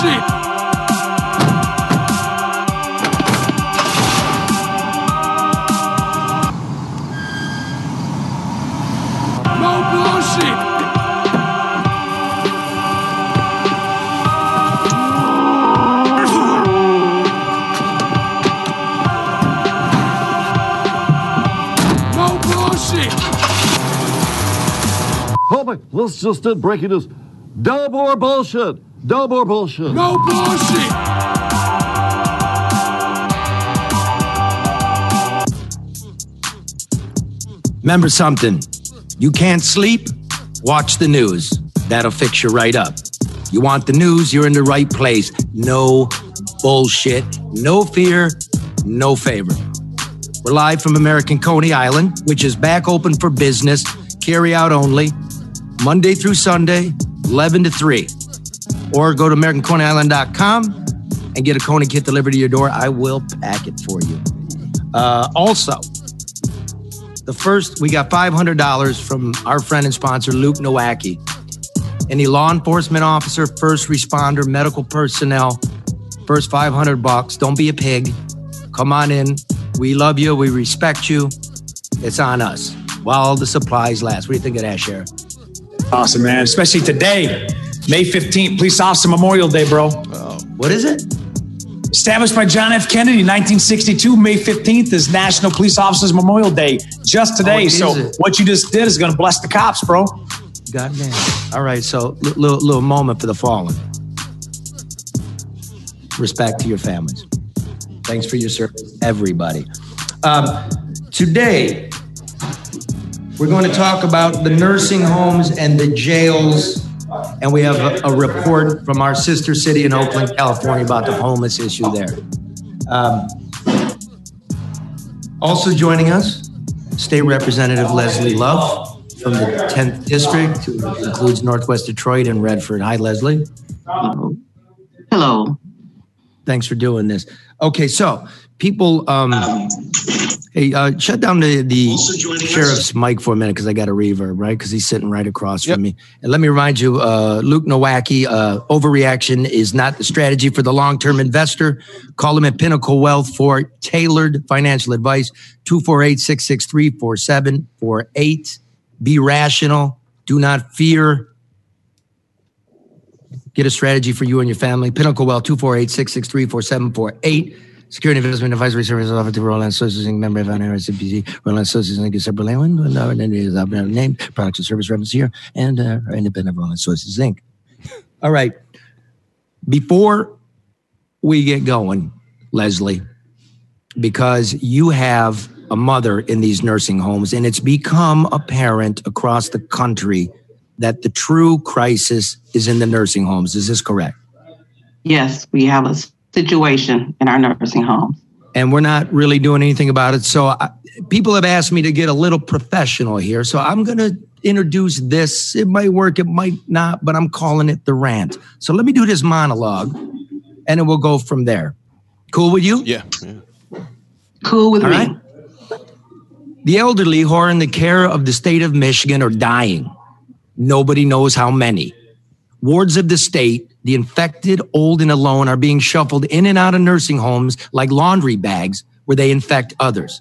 bullshit. Oh let's just did breaking news. No more bullshit. No more bullshit. No bullshit. Remember something. You can't sleep? Watch the news. That'll fix you right up. You want the news? You're in the right place. No bullshit, no fear, no favor. We're live from American Coney Island, which is back open for business, carry out only, Monday through Sunday, 11 to 3. Or go to AmericanConeyIsland.com and get a Coney kit delivered to your door. I will pack it for you. Uh, also, the first, we got $500 from our friend and sponsor, Luke Nowacki. Any law enforcement officer, first responder, medical personnel, first 500 bucks. Don't be a pig. Come on in. We love you. We respect you. It's on us while the supplies last. What do you think of that, Sheriff? Awesome, man. Especially today, May 15th, Police Officer Memorial Day, bro. What is it? Established by John F. Kennedy in 1962, May 15th is National Police Officers Memorial Day just today. Oh, so it? what you just did is going to bless the cops, bro. Goddamn. All right, so li- little, little moment for the fallen. Respect to your families. Thanks for your service, everybody. Um, today, we're going to talk about the nursing homes and the jails, and we have a, a report from our sister city in Oakland, California, about the homeless issue there. Um, also joining us, State Representative Leslie Love from the 10th District, who includes Northwest Detroit and Redford. Hi, Leslie. Hello. Thanks for doing this. Okay, so people, um, hey, uh, shut down the, the sheriff's mic for a minute because I got a reverb, right? Because he's sitting right across from me. And let me remind you, uh, Luke Nowacki, uh, overreaction is not the strategy for the long term investor. Call him at Pinnacle Wealth for tailored financial advice 248 663 4748. Be rational. Do not fear. Get a strategy for you and your family. Pinnacle Wealth, 248 663 4748. Security Investment Advisory Services offered to Roland Associates, Inc., member of NRSCPC. Roland Associates, Inc. is separate land, and our name is our name, products and service reference here, and uh, independent Roland Associates, Inc. All right. Before we get going, Leslie, because you have a mother in these nursing homes, and it's become apparent across the country that the true crisis is in the nursing homes. Is this correct? Yes, we have a situation in our nursing homes. and we're not really doing anything about it. So I, people have asked me to get a little professional here. So I'm going to introduce this. It might work, it might not, but I'm calling it the rant. So let me do this monologue and then we'll go from there. Cool with you? Yeah. yeah. Cool with All me. right. The elderly who are in the care of the state of Michigan are dying. Nobody knows how many. Wards of the state, the infected, old, and alone are being shuffled in and out of nursing homes like laundry bags where they infect others.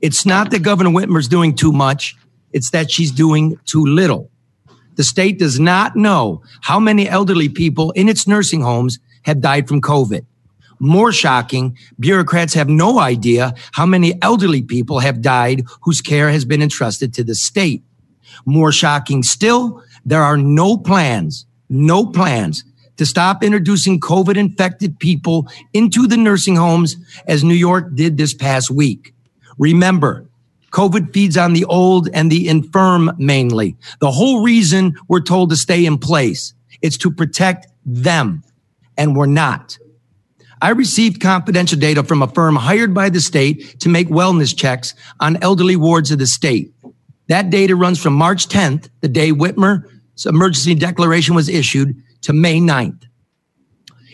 It's not that Governor Whitmer's doing too much, it's that she's doing too little. The state does not know how many elderly people in its nursing homes have died from COVID. More shocking, bureaucrats have no idea how many elderly people have died whose care has been entrusted to the state. More shocking still, there are no plans, no plans to stop introducing COVID infected people into the nursing homes as New York did this past week. Remember, COVID feeds on the old and the infirm mainly. The whole reason we're told to stay in place is to protect them, and we're not. I received confidential data from a firm hired by the state to make wellness checks on elderly wards of the state. That data runs from March 10th, the day Whitmer's emergency declaration was issued, to May 9th.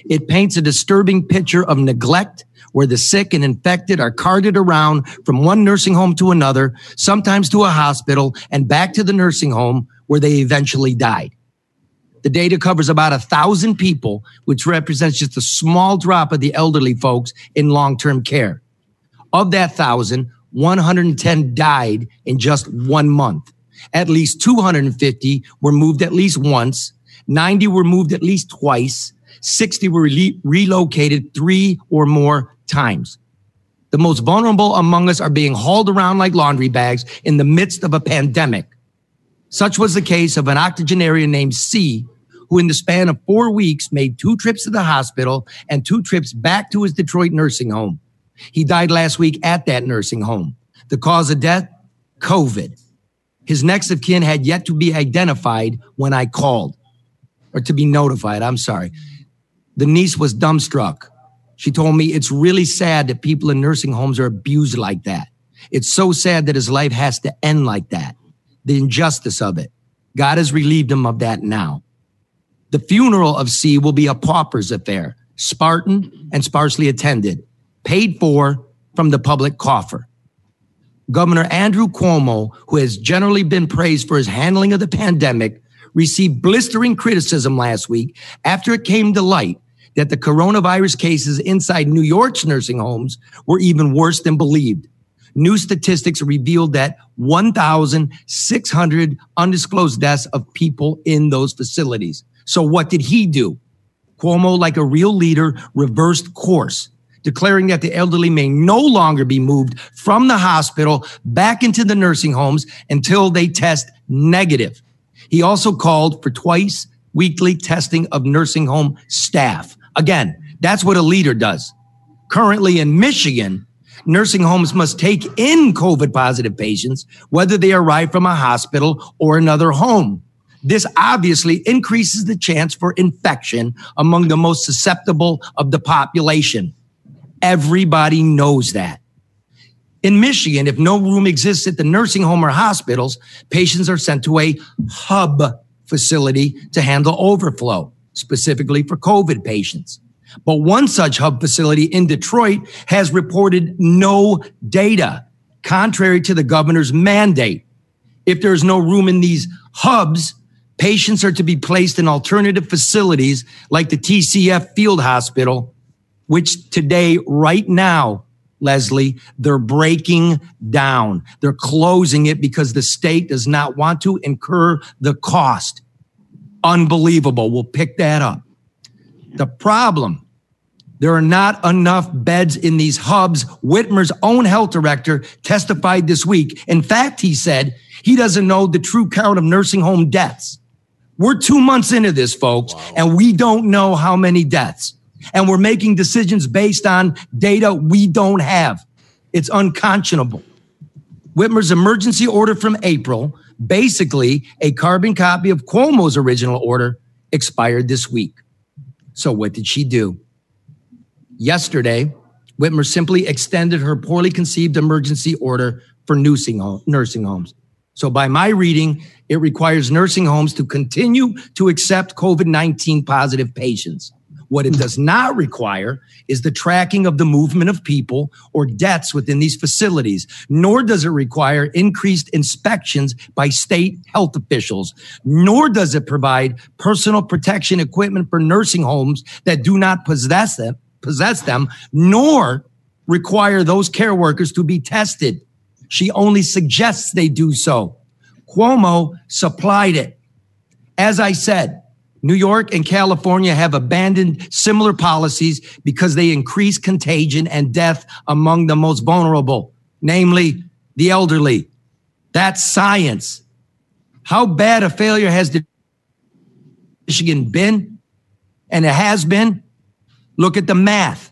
It paints a disturbing picture of neglect where the sick and infected are carted around from one nursing home to another, sometimes to a hospital and back to the nursing home where they eventually died. The data covers about a thousand people, which represents just a small drop of the elderly folks in long-term care. Of that thousand, 110 died in just one month. At least 250 were moved at least once. 90 were moved at least twice. 60 were re- relocated three or more times. The most vulnerable among us are being hauled around like laundry bags in the midst of a pandemic. Such was the case of an octogenarian named C, who in the span of four weeks made two trips to the hospital and two trips back to his Detroit nursing home. He died last week at that nursing home. The cause of death? COVID. His next of kin had yet to be identified when I called, or to be notified. I'm sorry. The niece was dumbstruck. She told me it's really sad that people in nursing homes are abused like that. It's so sad that his life has to end like that. The injustice of it. God has relieved him of that now. The funeral of C will be a pauper's affair, Spartan and sparsely attended, paid for from the public coffer. Governor Andrew Cuomo, who has generally been praised for his handling of the pandemic, received blistering criticism last week after it came to light that the coronavirus cases inside New York's nursing homes were even worse than believed. New statistics revealed that 1,600 undisclosed deaths of people in those facilities. So what did he do? Cuomo, like a real leader, reversed course, declaring that the elderly may no longer be moved from the hospital back into the nursing homes until they test negative. He also called for twice weekly testing of nursing home staff. Again, that's what a leader does. Currently in Michigan, nursing homes must take in COVID positive patients, whether they arrive from a hospital or another home. This obviously increases the chance for infection among the most susceptible of the population. Everybody knows that. In Michigan, if no room exists at the nursing home or hospitals, patients are sent to a hub facility to handle overflow specifically for COVID patients. But one such hub facility in Detroit has reported no data, contrary to the governor's mandate. If there's no room in these hubs, patients are to be placed in alternative facilities like the TCF Field Hospital, which today, right now, Leslie, they're breaking down. They're closing it because the state does not want to incur the cost. Unbelievable. We'll pick that up. The problem, there are not enough beds in these hubs. Whitmer's own health director testified this week. In fact, he said he doesn't know the true count of nursing home deaths. We're two months into this, folks, wow. and we don't know how many deaths. And we're making decisions based on data we don't have. It's unconscionable. Whitmer's emergency order from April Basically, a carbon copy of Cuomo's original order expired this week. So, what did she do? Yesterday, Whitmer simply extended her poorly conceived emergency order for nursing homes. So, by my reading, it requires nursing homes to continue to accept COVID 19 positive patients. What it hmm. does not require is the tracking of the movement of people or deaths within these facilities, nor does it require increased inspections by state health officials, nor does it provide personal protection equipment for nursing homes that do not possess them, possess them, nor require those care workers to be tested. She only suggests they do so. Cuomo supplied it. As I said, New York and California have abandoned similar policies because they increase contagion and death among the most vulnerable, namely the elderly. That's science. How bad a failure has Michigan been? And it has been. Look at the math.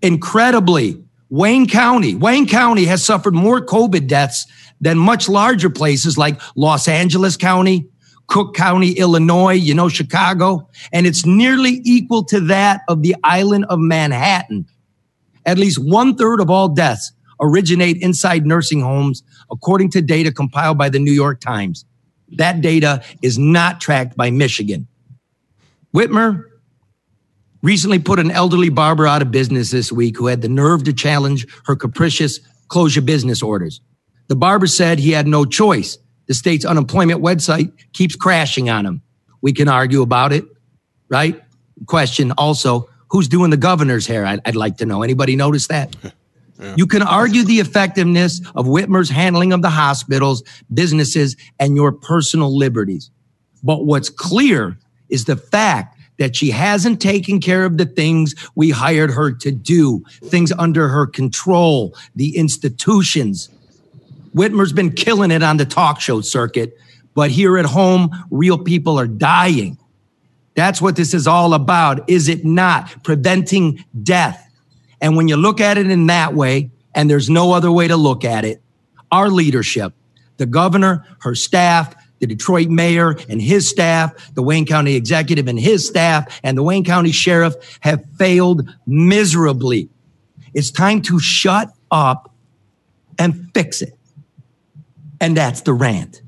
Incredibly, Wayne County, Wayne County has suffered more COVID deaths than much larger places like Los Angeles County, Cook County, Illinois, you know, Chicago, and it's nearly equal to that of the island of Manhattan. At least one third of all deaths originate inside nursing homes, according to data compiled by the New York Times. That data is not tracked by Michigan. Whitmer recently put an elderly barber out of business this week who had the nerve to challenge her capricious closure business orders. The barber said he had no choice the state's unemployment website keeps crashing on them. We can argue about it, right? Question also, who's doing the governor's hair? I'd, I'd like to know. Anybody notice that? You can argue the effectiveness of Whitmer's handling of the hospitals, businesses, and your personal liberties. But what's clear is the fact that she hasn't taken care of the things we hired her to do, things under her control, the institutions. Whitmer's been killing it on the talk show circuit, but here at home, real people are dying. That's what this is all about, is it not? Preventing death. And when you look at it in that way, and there's no other way to look at it, our leadership, the governor, her staff, the Detroit mayor and his staff, the Wayne County executive and his staff, and the Wayne County sheriff have failed miserably. It's time to shut up and fix it. And that's the rant.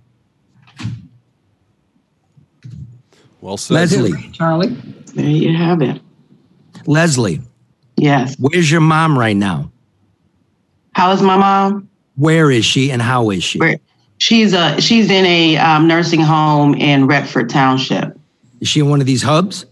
Well said. Leslie, Charlie? There you have it. Leslie, Yes. where's your mom right now? How is my mom? Where is she and how is she? Where- She's a she's in a um, nursing home in Redford Township. Is she in one of these hubs?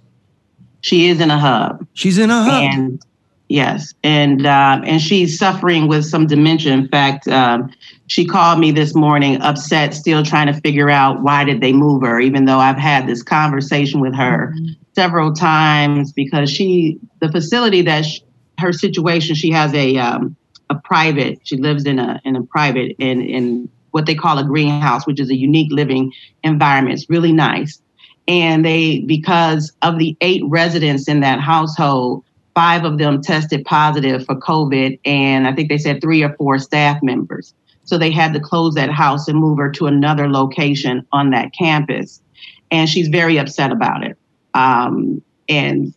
She is in a hub. She's in a hub. and yes, and uh, and she's suffering with some dementia. In fact, um, she called me this morning, upset, still trying to figure out why did they move her, even though I've had this conversation with her several times because she, the facility that sh her situation, she has a um, a private. She lives in a in a private in in what they call a greenhouse, which is a unique living environment. It's really nice. And they, because of the eight residents in that household, five of them tested positive for COVID, and I think they said three or four staff members. So they had to close that house and move her to another location on that campus. And she's very upset about it. Um, and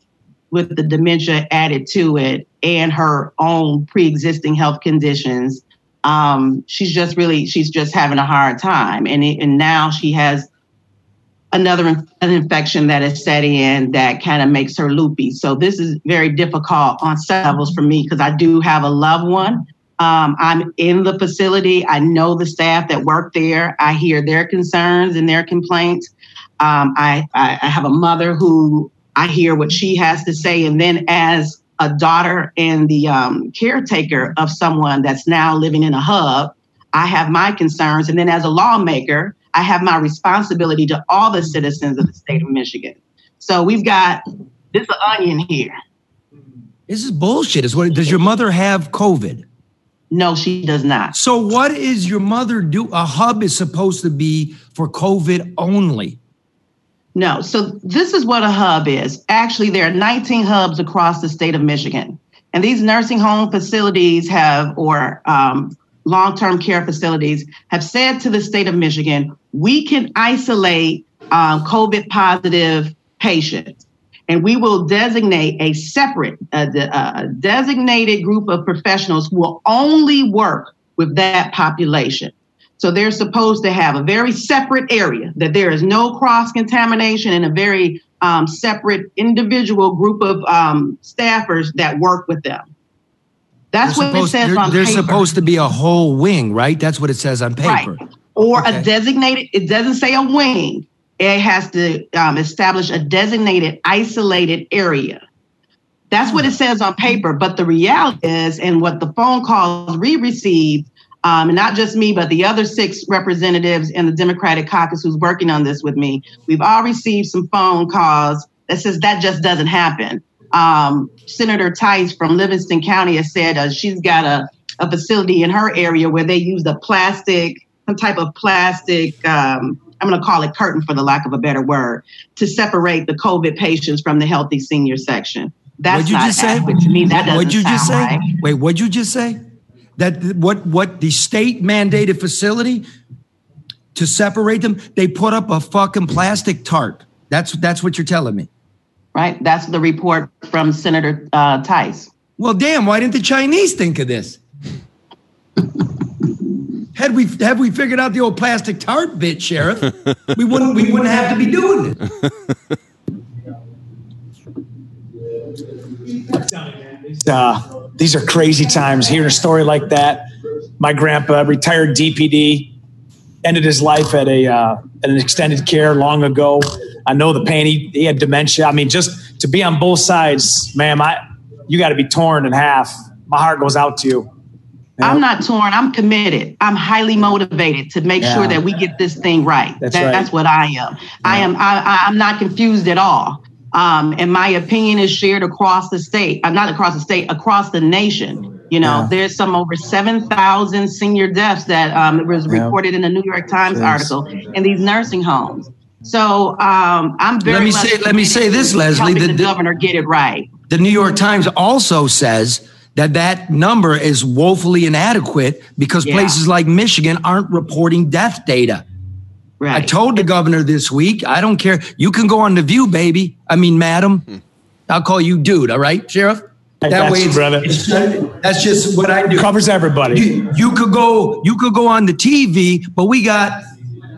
with the dementia added to it and her own pre existing health conditions, um, she's just really, she's just having a hard time. And, it, and now she has another an infection that is setting in that kind of makes her loopy. So this is very difficult on levels for me because I do have a loved one. Um, I'm in the facility. I know the staff that work there. I hear their concerns and their complaints. Um, I, I, I have a mother who I hear what she has to say. And then as a daughter and the um, caretaker of someone that's now living in a hub, I have my concerns. And then as a lawmaker, I have my responsibility to all the citizens of the state of Michigan. So we've got this onion here. This is bullshit. Is what does your mother have COVID? No, she does not. So what is your mother do? A hub is supposed to be for COVID only. No. So this is what a hub is. Actually, there are 19 hubs across the state of Michigan. And these nursing home facilities have, or um, long term care facilities, have said to the state of Michigan, we can isolate um, COVID positive patients. And we will designate a separate, uh, uh, designated group of professionals who will only work with that population. So they're supposed to have a very separate area, that there is no cross contamination and a very um, separate individual group of um, staffers that work with them. That's They're what it says they're, on they're paper. supposed to be a whole wing, right? That's what it says on paper. Right. Or Okay. a designated, it doesn't say a wing. It has to um, establish a designated, isolated area. That's what it says on paper. But the reality is, and what the phone calls we received, um, and not just me, but the other six representatives in the Democratic caucus who's working on this with me, we've all received some phone calls that says that just doesn't happen. Um, Senator Theis from Livingston County has said uh, she's got a, a facility in her area where they use a plastic, some type of plastic, um, I'm going to call it curtain for the lack of a better word, to separate the COVID patients from the healthy senior section. That's What'd you not just say? to me. That doesn't What'd you just say? right. Wait, what'd you just say? That what what the state mandated facility to separate them? They put up a fucking plastic tarp. That's that's what you're telling me. Right? That's the report from Senator uh, Theis. Well, damn, why didn't the Chinese think of this? had we have we figured out the old plastic tarp bit, Sheriff, we wouldn't we wouldn't have to be doing it. uh, these are crazy times. Hearing a story like that, my grandpa, retired DPD, ended his life at a uh, at an extended care long ago. I know the pain. He, he had dementia. I mean, just to be on both sides, ma'am, I you got to be torn in half. My heart goes out to you. I'm not torn. I'm committed. I'm highly motivated to make Yeah. sure that we get this thing right. That's That- right. That's what I am. I am. I, I'm not confused at all. Um, and my opinion is shared across the state. I'm uh, not across the state, across the nation. You know, Yeah. there's some over seven thousand senior deaths that um, was Yeah. reported in the New York Times Jeez. article in these nursing homes. So um, I'm very. Let me say- let me say this, Leslie, the the- governor get it right. The New York Times also says that that number is woefully inadequate because Yeah. places like Michigan aren't reporting death data. Right. I told the governor this week, I don't care. You can go on the view, baby. I mean, madam. I'll call you dude, all right, Sheriff? I got you, it's- brother. it's- that's just what I do. Covers everybody. You, you could go you could go on the TV, but we got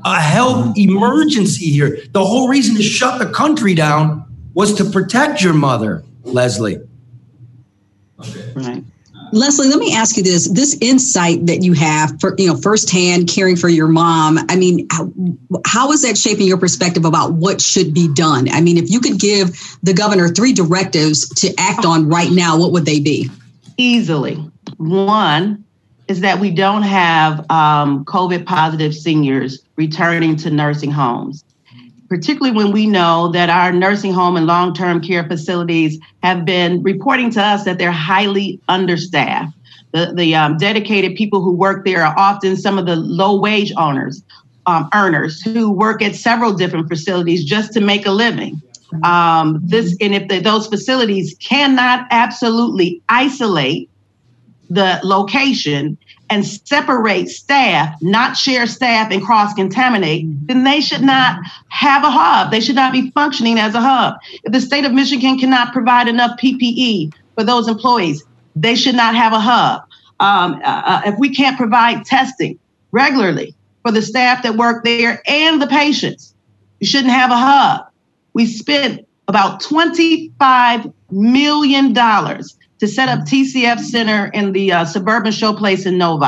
a health emergency here. The whole reason to shut the country down was to protect your mother, Leslie. right. Leslie, let me ask you this: this insight that you have, for you know, firsthand caring for your mom. I mean, how, how is that shaping your perspective about what should be done? I mean, if you could give the governor three directives to act on right now, what would they be? easily. One is that we don't have um, COVID positive seniors returning to nursing homes, particularly when we know that our nursing home and long term care facilities have been reporting to us that they're highly understaffed. The, the um, dedicated people who work there are often some of the low wage owners, um, earners who work at several different facilities just to make a living. Um, this and if the, those facilities cannot absolutely isolate the location and separate staff, not share staff and cross contaminate, then they should not have a hub. They should not be functioning as a hub. If the state of Michigan cannot provide enough PPE for those employees, they should not have a hub. Um, uh, uh, if we can't provide testing regularly for the staff that work there and the patients, you shouldn't have a hub. We spent about $25 million to set up TCF Center in the uh, suburban showplace in Novi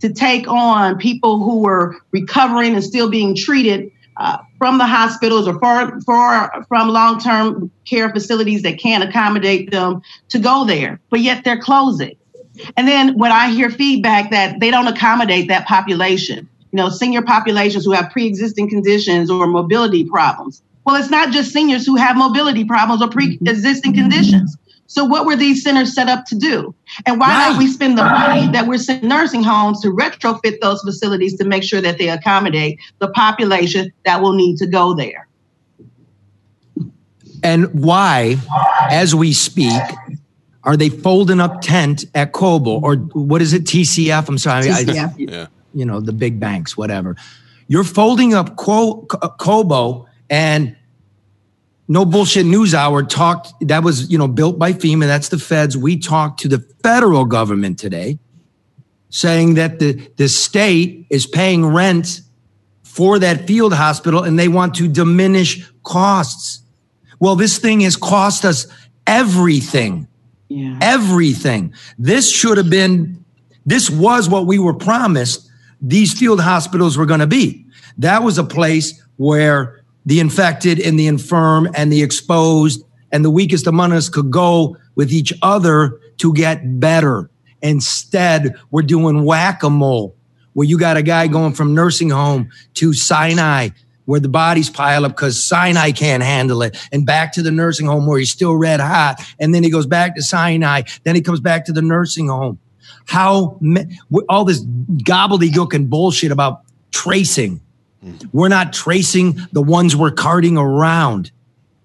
to take on people who were recovering and still being treated uh, from the hospitals or for, from long term care facilities that can't accommodate them to go there, but yet they're closing. And then when I hear feedback that they don't accommodate that population, you know, senior populations who have pre existing conditions or mobility problems. Well, it's not just seniors who have mobility problems or pre existing conditions. So, what were these centers set up to do? And why Right. not we spend the money that we're sending nursing homes to retrofit those facilities to make sure that they accommodate the population that will need to go there? And why, as we speak, are they folding up tent at Cobo or what is it, TCF? I'm sorry. I- TCF. Yeah. you know, the big banks, whatever. You're folding up Co- Co- Cobo and no bullshit news hour talked that was, you know, built by FEMA. That's the feds. We talked to the federal government today saying that the, the state is paying rent for that field hospital and they want to diminish costs. Well, this thing has cost us everything Yeah. everything. This should have been, this was what we were promised these field hospitals were going to be. That was a place where the infected and the infirm and the exposed and the weakest among us could go with each other to get better. Instead, we're doing whack a mole where you got a guy going from nursing home to Sinai where the bodies pile up because Sinai can't handle it, and back to the nursing home where he's still red hot, and then he goes back to Sinai, then he comes back to the nursing home. How all this gobbledygook and bullshit about tracing? We're not tracing the ones we're carting around.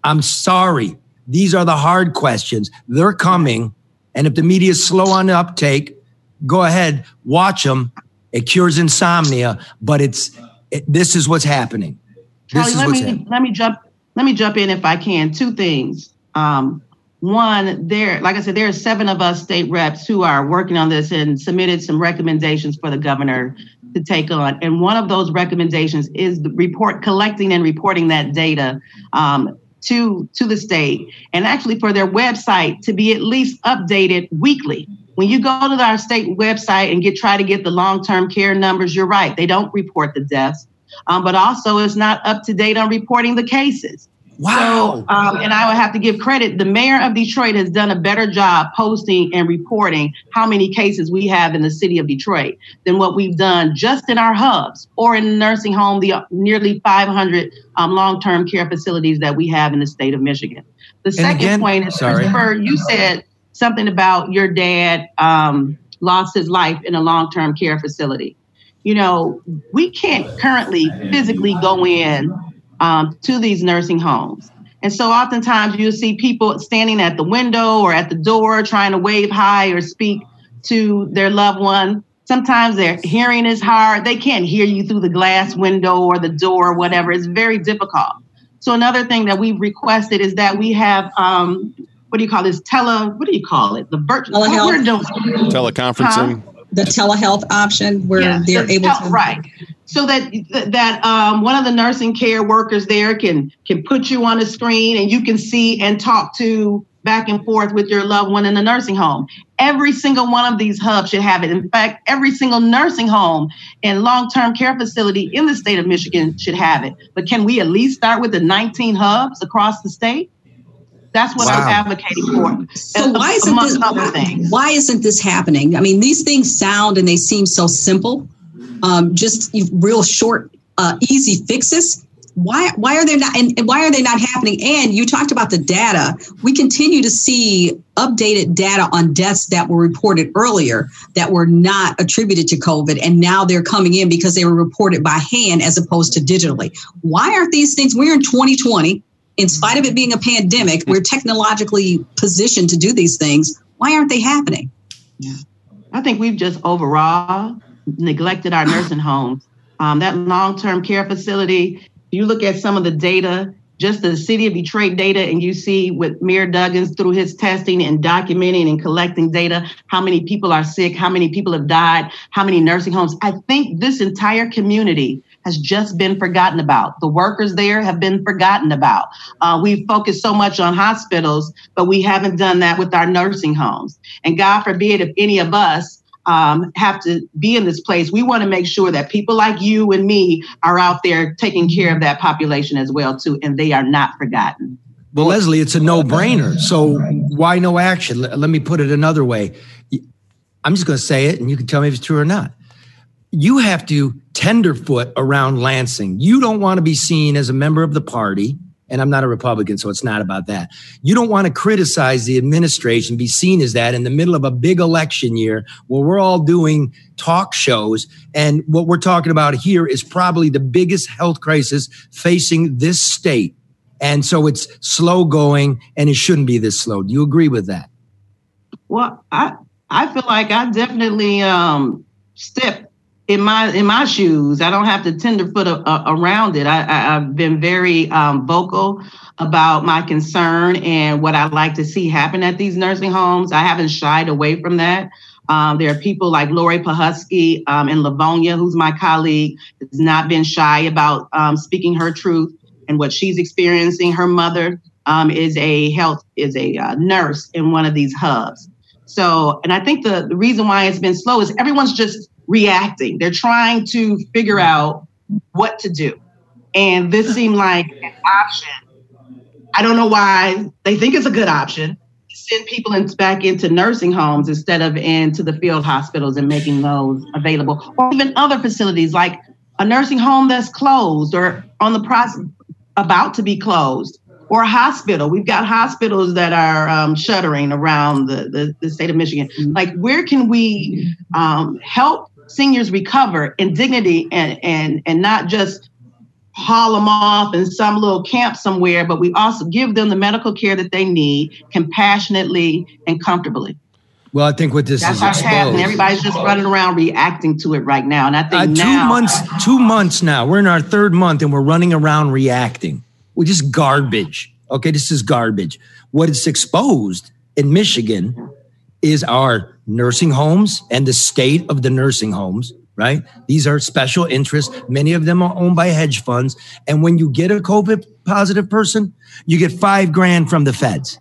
I'm sorry. These are the hard questions. They're coming. And if the media is slow on the uptake, go ahead, watch them. It cures insomnia, but it's it, this is what's happening. Charlie, This is let me happening. let me jump let me jump in if I can. Two things. Um, one, there, like I said, there are seven of us state reps who are working on this and submitted some recommendations for the governor to take on. And one of those recommendations is the report collecting and reporting that data um, to to the state, and actually for their website to be at least updated weekly. When you go to our state website and get try to get the long term care numbers, you're right; they don't report the deaths um, but also it's not up to date on reporting the cases. Wow. So, um, and I would have to give credit. The mayor of Detroit has done a better job posting and reporting how many cases we have in the city of Detroit than what we've done just in our hubs or in the nursing home, the uh, nearly 500 um, long-term care facilities that we have in the state of Michigan. The second again- point is, sorry. Christopher, you said something about your dad um, lost his life in a long-term care facility. You know, we can't currently physically go in um, to these nursing homes. And so oftentimes you'll see people standing at the window or at the door trying to wave hi or speak to their loved one. Sometimes their hearing is hard. They can't hear you through the glass window or the door or whatever. It's very difficult. So another thing that we've requested is that we have um, what do you call this? Tele, what do you call it? The virtual. Telehealth. We're Teleconferencing. The telehealth option where Yeah, they're the able tel- to right. So that that um, one of the nursing care workers there can can put you on a screen and you can see and talk to back and forth with your loved one in the nursing home. Every single one of these hubs should have it. In fact every single nursing home and long-term care facility in the state of michigan should have it. But can we at least start with the 19 hubs across the state that's what Wow. i'm advocating for So why isn't this other things why isn't this happening? I mean, these things sound and they seem so simple, um, just real short, uh, easy fixes. Why why are they not and, and why are they not happening? And you talked about the data. We continue to see updated data on deaths that were reported earlier that were not attributed to COVID, and now they're coming in because they were reported by hand as opposed to digitally. Why aren't these things? We're in 2020 in spite of it being a pandemic, we're technologically positioned to do these things. Why aren't they happening? Yeah. I think we've just overall neglected our nursing homes. Um, that long term care facility, you look at some of the data, just the city of Detroit data, and you see with Mayor Duggan's through his testing and documenting and collecting data, how many people are sick, how many people have died, how many nursing homes. I think this entire community has just been forgotten about. The workers there have been forgotten about. Uh, we focus so much on hospitals, but we haven't done that with our nursing homes. And God forbid if any of us um, have to be in this place, we want to make sure that people like you and me are out there taking care of that population as well too, and they are not forgotten. Well, Leslie, it's a no brainer. So why no action? Let me put it another way. I'm just going to say it and you can tell me if it's true or not. You have to tenderfoot around Lansing. You don't want to be seen as a member of the party. And I'm not a Republican, so it's not about that. You don't want to criticize the administration, be seen as that in the middle of a big election year where we're all doing talk shows. And what we're talking about here is probably the biggest health crisis facing this state. And so it's slow going and it shouldn't be this slow. Do you agree with that? Well, I I feel like I definitely um, step in my in my shoes. I don't have to tenderfoot a, a, around it. I, I, I've been very um, vocal about my concern and what I'd like to see happen at these nursing homes. I haven't shied away from that. Um, there are people like Laurie Pohutsky um, in Livonia, who's my colleague, has not been shy about um, speaking her truth and what she's experiencing. Her mother um, is a health is a uh, nurse in one of these hubs. So, and I think the, the reason why it's been slow is everyone's just reacting. They're trying to figure out what to do. And this seemed like an option. I don't know why they think it's a good option to send people in, back into nursing homes instead of into the field hospitals and making those available, or even other facilities like a nursing home that's closed or on the process about to be closed or a hospital. We've got hospitals that are um, shuttering around the, the, the, state of Michigan. Like, where can we um, help seniors recover in dignity and, and, and not just haul them off in some little camp somewhere, but we also give them the medical care that they need compassionately and comfortably. Well, I think what this That's is happening. exposed. Everybody's just running around reacting to it right now. And I think Uh, two now, months, two months now. We're in our third month and we're running around reacting. We're just garbage. Okay, this is garbage. What is exposed in Michigan is our nursing homes and the state of the nursing homes, right? These are special interests. Many of them are owned by hedge funds. And when you get a COVID positive person, you get five grand from the feds.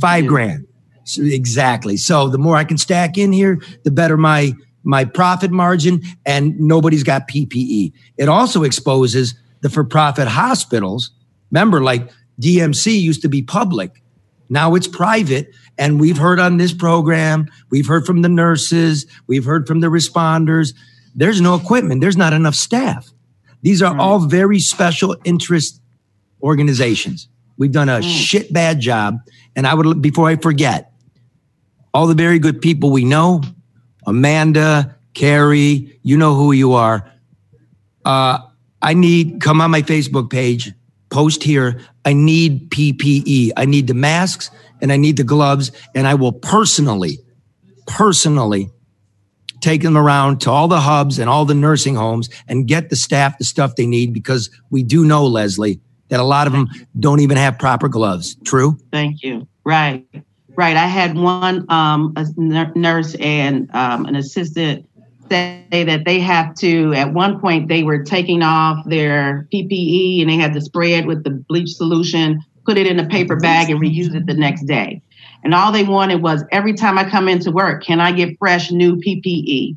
Five grand. So, exactly. So the more I can stack in here, the better my my profit margin, and nobody's got PPE. It also exposes the for profit hospitals. Remember, like DMC used to be public, now it's private. And we've heard on this program, we've heard from the nurses, we've heard from the responders. There's no equipment, there's not enough staff. These are all very special interest organizations. We've done a shit bad job. And I would, before I forget, all the very good people we know, Amanda, Carrie, you know who you are. Uh, I need, come on my Facebook page, post here. I need PPE. I need the masks and I need the gloves. And I will personally, personally take them around to all the hubs and all the nursing homes and get the staff the stuff they need because we do know, Leslie, that a lot of them don't even have proper gloves. True? Thank you. Right. Right. I had one um, a nurse and um, an assistant say that they have to, at one point, they were taking off their PPE and they had to spray it with the bleach solution, put it in a paper bag, and reuse it the next day. And all they wanted was every time I come into work, can I get fresh new PPE?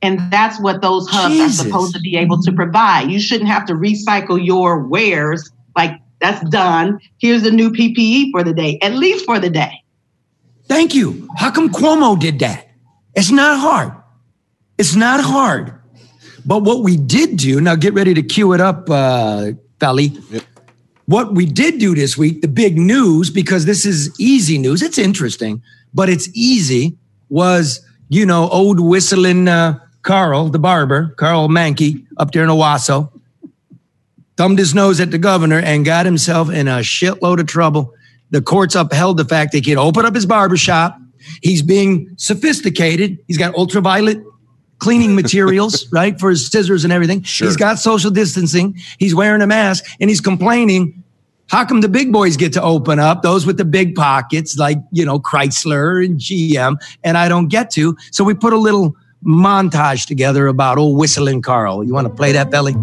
And that's what those hubs Jesus. are supposed to be able to provide. You shouldn't have to recycle your wares like that's done. Here's the new PPE for the day, at least for the day. Thank you. How come Cuomo did that? It's not hard. It's not hard. But what we did do, now get ready to cue it up, uh, Felly. What we did do this week, the big news, because this is easy news, it's interesting, but it's easy, was, you know, old whistling uh, Karl, the barber, Karl Manke, up there in Owosso, thumbed his nose at the governor and got himself in a shitload of trouble. The courts upheld the fact that he could open up his barber shop. He's being sophisticated. He's got ultraviolet cleaning materials, right, for his scissors and everything. Sure. He's got social distancing. He's wearing a mask and he's complaining. How come the big boys get to open up, those with the big pockets, like, you know, Chrysler and GM, and I don't get to? So we put a little montage together about old whistling Karl. You want to play that, Belly?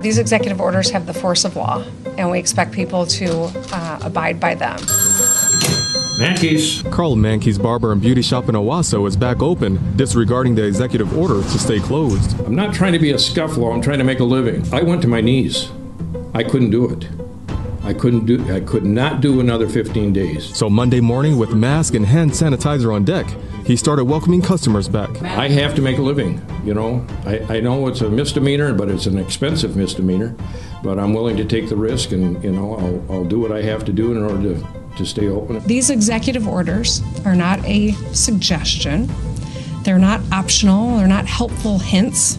These executive orders have the force of law, and we expect people to uh, abide by them. Manke's. Karl Manke's Barber and Beauty Shop in Owosso is back open, disregarding the executive order to stay closed. I'm not trying to be a scuffler. I'm trying to make a living. I went to my knees. I couldn't do it. I couldn't do. I could not do another 15 days. So Monday morning, with mask and hand sanitizer on deck, he started welcoming customers back. I have to make a living. You know, I, I know it's a misdemeanor, but it's an expensive misdemeanor. But I'm willing to take the risk, and you know, I'll, I'll do what I have to do in order to, to stay open. These executive orders are not a suggestion, they're not optional, they're not helpful hints.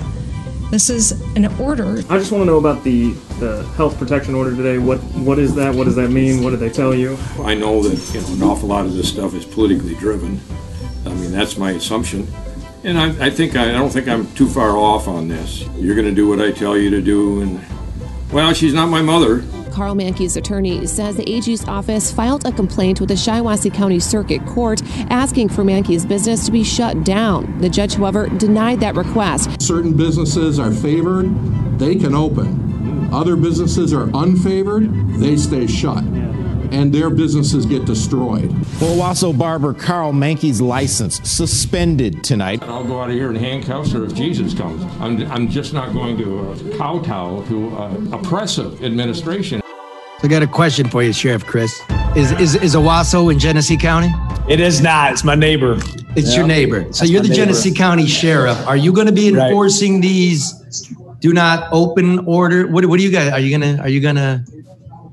This is an order. I just want to know about the, the health protection order today. What what is that? What does that mean? What did they tell you? I know that you know an awful lot of this stuff is politically driven. I mean, that's my assumption. And I, I think I, I don't think I'm too far off on this. You're going to do what I tell you to do, and well, she's not my mother. Karl Manke's attorney says the AG's office filed a complaint with the Shiawassee County Circuit Court asking for Manke's business to be shut down. The judge, however, denied that request. Certain businesses are favored, they can open. Other businesses are unfavored, they stay shut. And their businesses get destroyed. Owosso barber Karl Manke's license suspended tonight. I'll go out of here in handcuffs, or if Jesus comes, I'm, I'm just not going to uh, kowtow to uh, oppressive administration. So I got a question for you, Sheriff Chris. Is is is Owosso in Genesee County? It is not. It's my neighbor. It's your neighbor. So That's you're the neighbor. Genesee County Sheriff. Are you going to be Right. enforcing these do not open order? What, what do you guys? Are you gonna are you gonna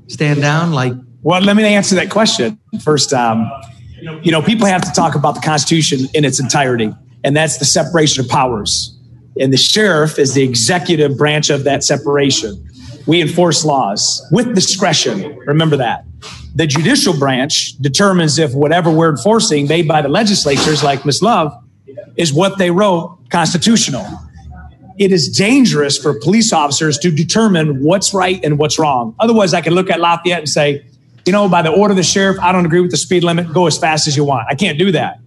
stand down like? Well, let me answer that question first. Um, you know, people have to talk about the Constitution in its entirety, and that's the separation of powers. And the sheriff is the executive branch of that separation. We enforce laws with discretion. Remember that. The judicial branch determines if whatever we're enforcing, made by the legislatures, like Ms. Love, is what they wrote constitutional. It is dangerous for police officers to determine what's right and what's wrong. Otherwise, I can look at Lafayette and say, you know, by the order of the sheriff, I don't agree with the speed limit. Go as fast as you want. I can't do that.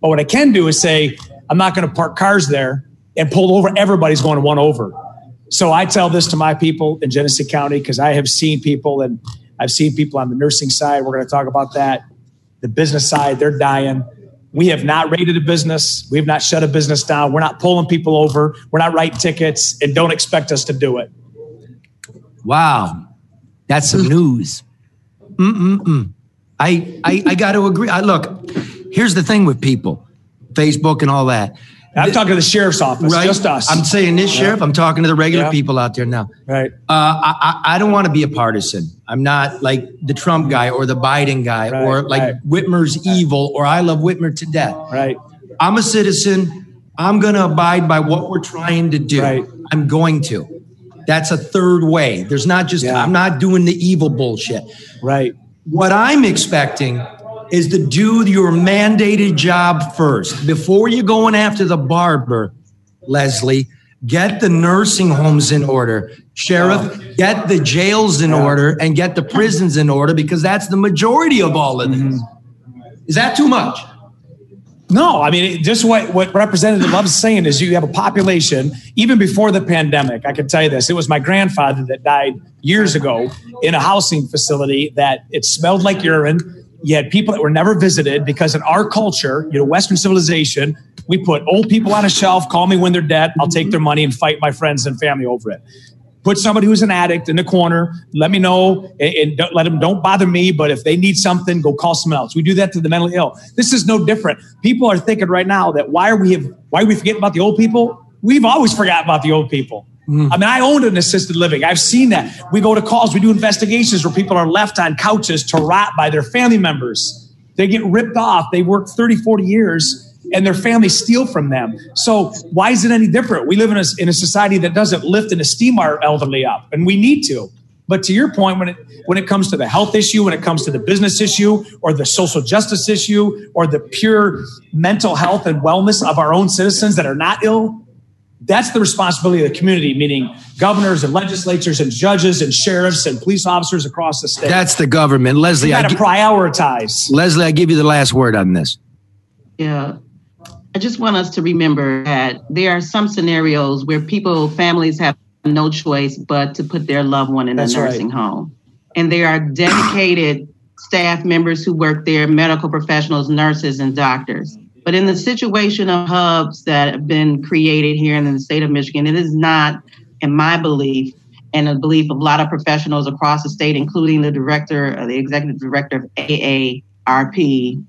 But what I can do is say, I'm not going to park cars there and pull over. Everybody's going to one over. So I tell this to my people in Genesee County because I have seen people and I've seen people on the nursing side. We're going to talk about that. The business side, they're dying. We have not raided a business. We have not shut a business down. We're not pulling people over. We're not writing tickets, and don't expect us to do it. Wow, that's some news. Mm-mm-mm. I, I, I got to agree. I, look, here's the thing with people, Facebook and all that. I'm talking to the sheriff's office, Right. just us. I'm saying this Yeah. sheriff. I'm talking to the regular Yeah. people out there now. Right. Uh, I, I, I don't want to be a partisan. I'm not like the Trump guy or the Biden guy or like right. Whitmer's evil or I love Whitmer to death. Right. I'm a citizen. I'm going to abide by what we're trying to do. I'm going to. That's a third way. There's not just, I'm not doing the evil bullshit. Right. What I'm expecting is to do your mandated job first. Before you're going after the barber, Leslie, get the nursing homes in order. Sheriff, get the jails in order and get the prisons in order because that's the majority of all of this. Mm-hmm. Is that too much? No, I mean, just what, what Representative Love is saying is you have a population, even before the pandemic, I can tell you this. It was my grandfather that died years ago in a housing facility that it smelled like urine. You had people that were never visited because in our culture, you know, Western civilization, we put old people on a shelf, call me when they're dead, I'll take their money and fight my friends and family over it put somebody who's an addict in the corner. Let me know, and, and don't, let them don't bother me. But if they need something, go call someone else. We do that to the mentally ill. This is no different. People are thinking right now that why are we have, why are we forgetting about the old people? We've always forgotten about the old people. Mm. I mean, I owned an assisted living. I've seen that. We go to calls, we do investigations where people are left on couches to rot by their family members. They get ripped off. They work 30, 40 years and their families steal from them. So why is it any different? We live in a, in a society that doesn't lift and esteem our elderly up, and we need to. But to your point, when it when it comes to the health issue, when it comes to the business issue, or the social justice issue, or the pure mental health and wellness of our own citizens that are not ill, that's the responsibility of the community, meaning governors and legislatures and judges and sheriffs and police officers across the state. That's the government. Leslie, you I got to prioritize. Leslie, I give you the last word on this. Yeah. I just want us to remember that there are some scenarios where people, families have no choice but to put their loved one in That's a right. nursing home. And there are dedicated staff members who work there, medical professionals, nurses, and doctors. But in the situation of hubs that have been created here in the state of Michigan, it is not, in my belief, and the belief of a lot of professionals across the state, including the director, uh, the executive director of AARP,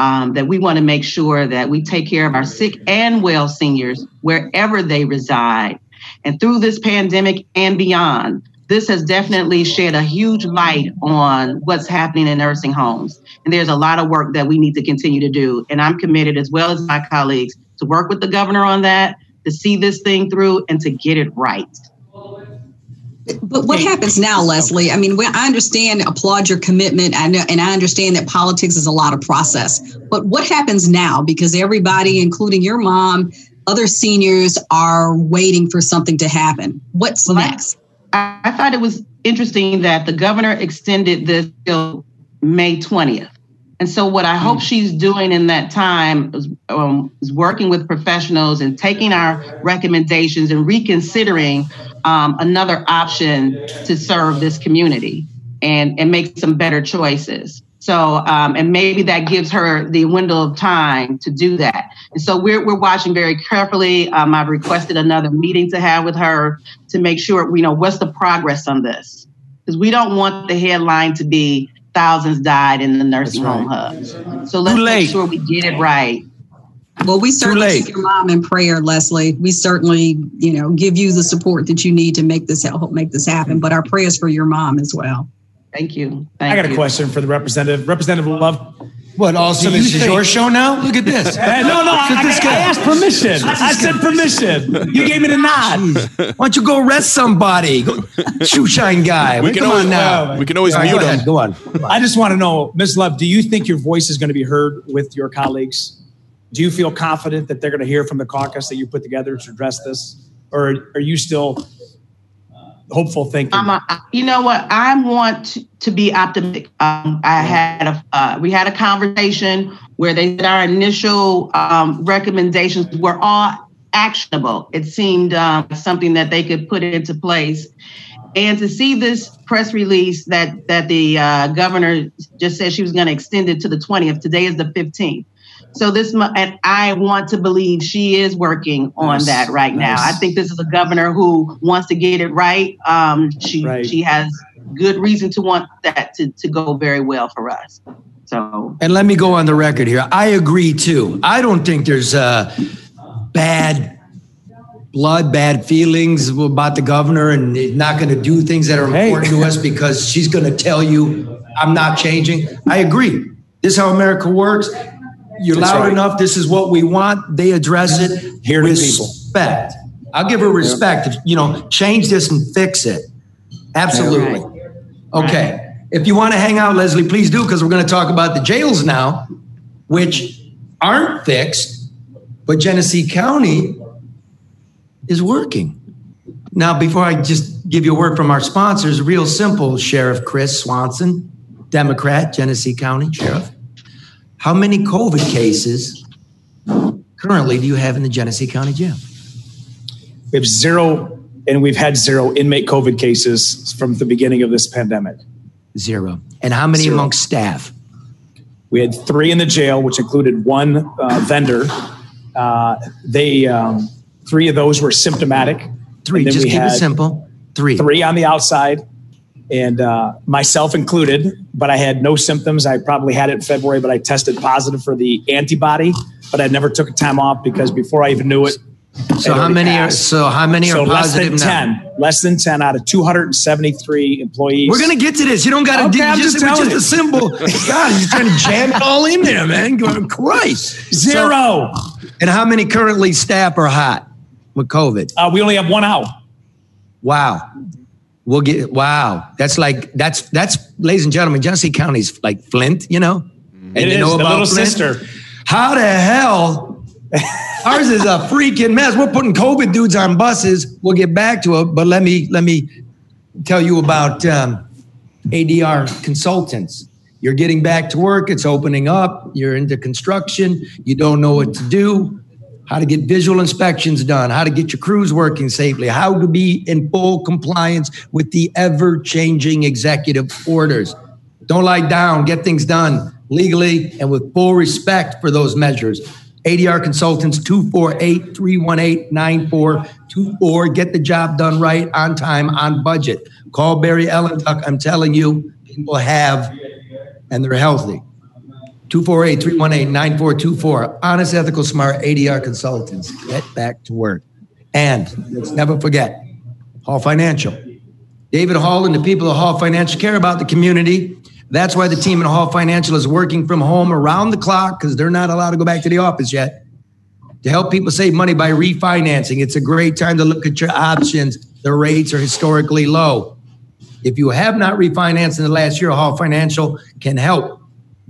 um, that we want to make sure that we take care of our sick and well seniors wherever they reside. And through this pandemic and beyond, this has definitely shed a huge light on what's happening in nursing homes. And there's a lot of work that we need to continue to do. And I'm committed, as well as my colleagues, to work with the governor on that, to see this thing through, and to get it right. But what happens now, Leslie? I mean, I understand, applaud your commitment. I know, and I understand that politics is a lot of process. But what happens now? Because everybody, including your mom, other seniors, are waiting for something to happen. What's next? I, I thought it was interesting that the governor extended this till May 20th. And so, what I hope she's doing in that time is, um, is working with professionals and taking our recommendations and reconsidering um, another option to serve this community and, and make some better choices. So, um, and maybe that gives her the window of time to do that. And so we're, we're watching very carefully. Um, I've requested another meeting to have with her to make sure we know what's the progress on this. Because we don't want the headline to be thousands died in the nursing home hubs. So let's make sure we get it right. Well, we certainly keep your mom in prayer, Leslie. We certainly, you know, give you the support that you need to make this help make this happen. But our prayers for your mom as well. Thank you. I got a question for the representative. Representative Love. What? Also, do you this is your show now? Look at this. No, no, I, this I- guy. I asked permission. I said permission. You gave me the nod. Why don't you go arrest somebody? Go- Shoe shine guy. We can Come always- on now. well, we can always All right, mute go him. ahead, Go on. I just want to know, Ms. Love, do you think your voice is going to be heard with your colleagues? Do you feel confident that they're going to hear from the caucus that you put together to address this? Or are you still uh, hopeful thinking? I'm a, you know what? I want to, to be optimistic. Um, I had a, uh, we had a conversation where they said our initial um, recommendations were all actionable. It seemed um, something that they could put into place. And to see this press release that that the uh, governor just said she was going to extend it to the 20th. Today is the 15th. So this, mu- and I want to believe she is working on Nice, that right now. I think this is a governor who wants to get it right. Um, she Right. she has good reason to want that to, to go very well for us. So And let me go on the record here. I agree too. I don't think there's uh, bad blood, bad feelings about the governor and not going to do things that are important to us because she's going to tell you, I'm not changing. I agree. This is how America works. You're That's loud right. enough. This is what we want. They address it. Hear the people. Respect. I'll give her respect. If, you know, change this and fix it. Absolutely. Okay. If you want to hang out, Leslie, please do, because we're going to talk about the jails now, which aren't fixed, but Genesee County is working. Now, before I just give you a word from our sponsors, real simple, Sheriff Chris Swanson, Democrat, Genesee County Sheriff. How many COVID cases currently do you have in the Genesee County Jail? We have zero, and we've had zero inmate COVID cases from the beginning of this pandemic. Zero. And how many Zero. amongst staff? We had three in the jail, which included one uh, vendor. Uh, they um, three of those were symptomatic. Three. Just keep it simple. Three. Three on the outside, and uh, myself included. But I had no symptoms. I probably had it in February, but I tested positive for the antibody. But I never took a time off because before I even knew it. So how many are so how many So are less than now? ten. Less than ten out of two hundred and seventy-three employees. We're gonna get to this. You don't gotta Okay, do I'm just, just it was telling just a symbol. God, he's trying to jam it all in there, man. Going, Christ. Zero. and how many currently staff are hot with COVID? Uh, we only have one out. Wow. We'll get wow. That's like that's that's ladies and gentlemen, Genesee County's like Flint, you know? And It you is, know about little Flint? sister. How the hell? Ours is a freaking mess. We're putting COVID dudes on buses. We'll get back to it, but let me let me tell you about um, ADR consultants. You're getting back to work. It's opening up. You're into construction. You don't know what to do. How to get visual inspections done. How to get your crews working safely. How to be in full compliance with the ever-changing executive orders. Don't lie down. Get things done legally and with full respect for those measures. ADR Consultants, 248 318 9424. Get the job done right, on time, on budget. Call Barry Ellentuck. I'm telling you, people have, and they're healthy. 248 318 9424. Honest, ethical, smart ADR Consultants. Get back to work. And let's never forget Hall Financial. David Hall and the people of Hall Financial care about the community. That's why the team at Hall Financial is working from home around the clock because they're not allowed to go back to the office yet to help people save money by refinancing. It's a great time to look at your options. The rates are historically low. If you have not refinanced in the last year, Hall Financial can help.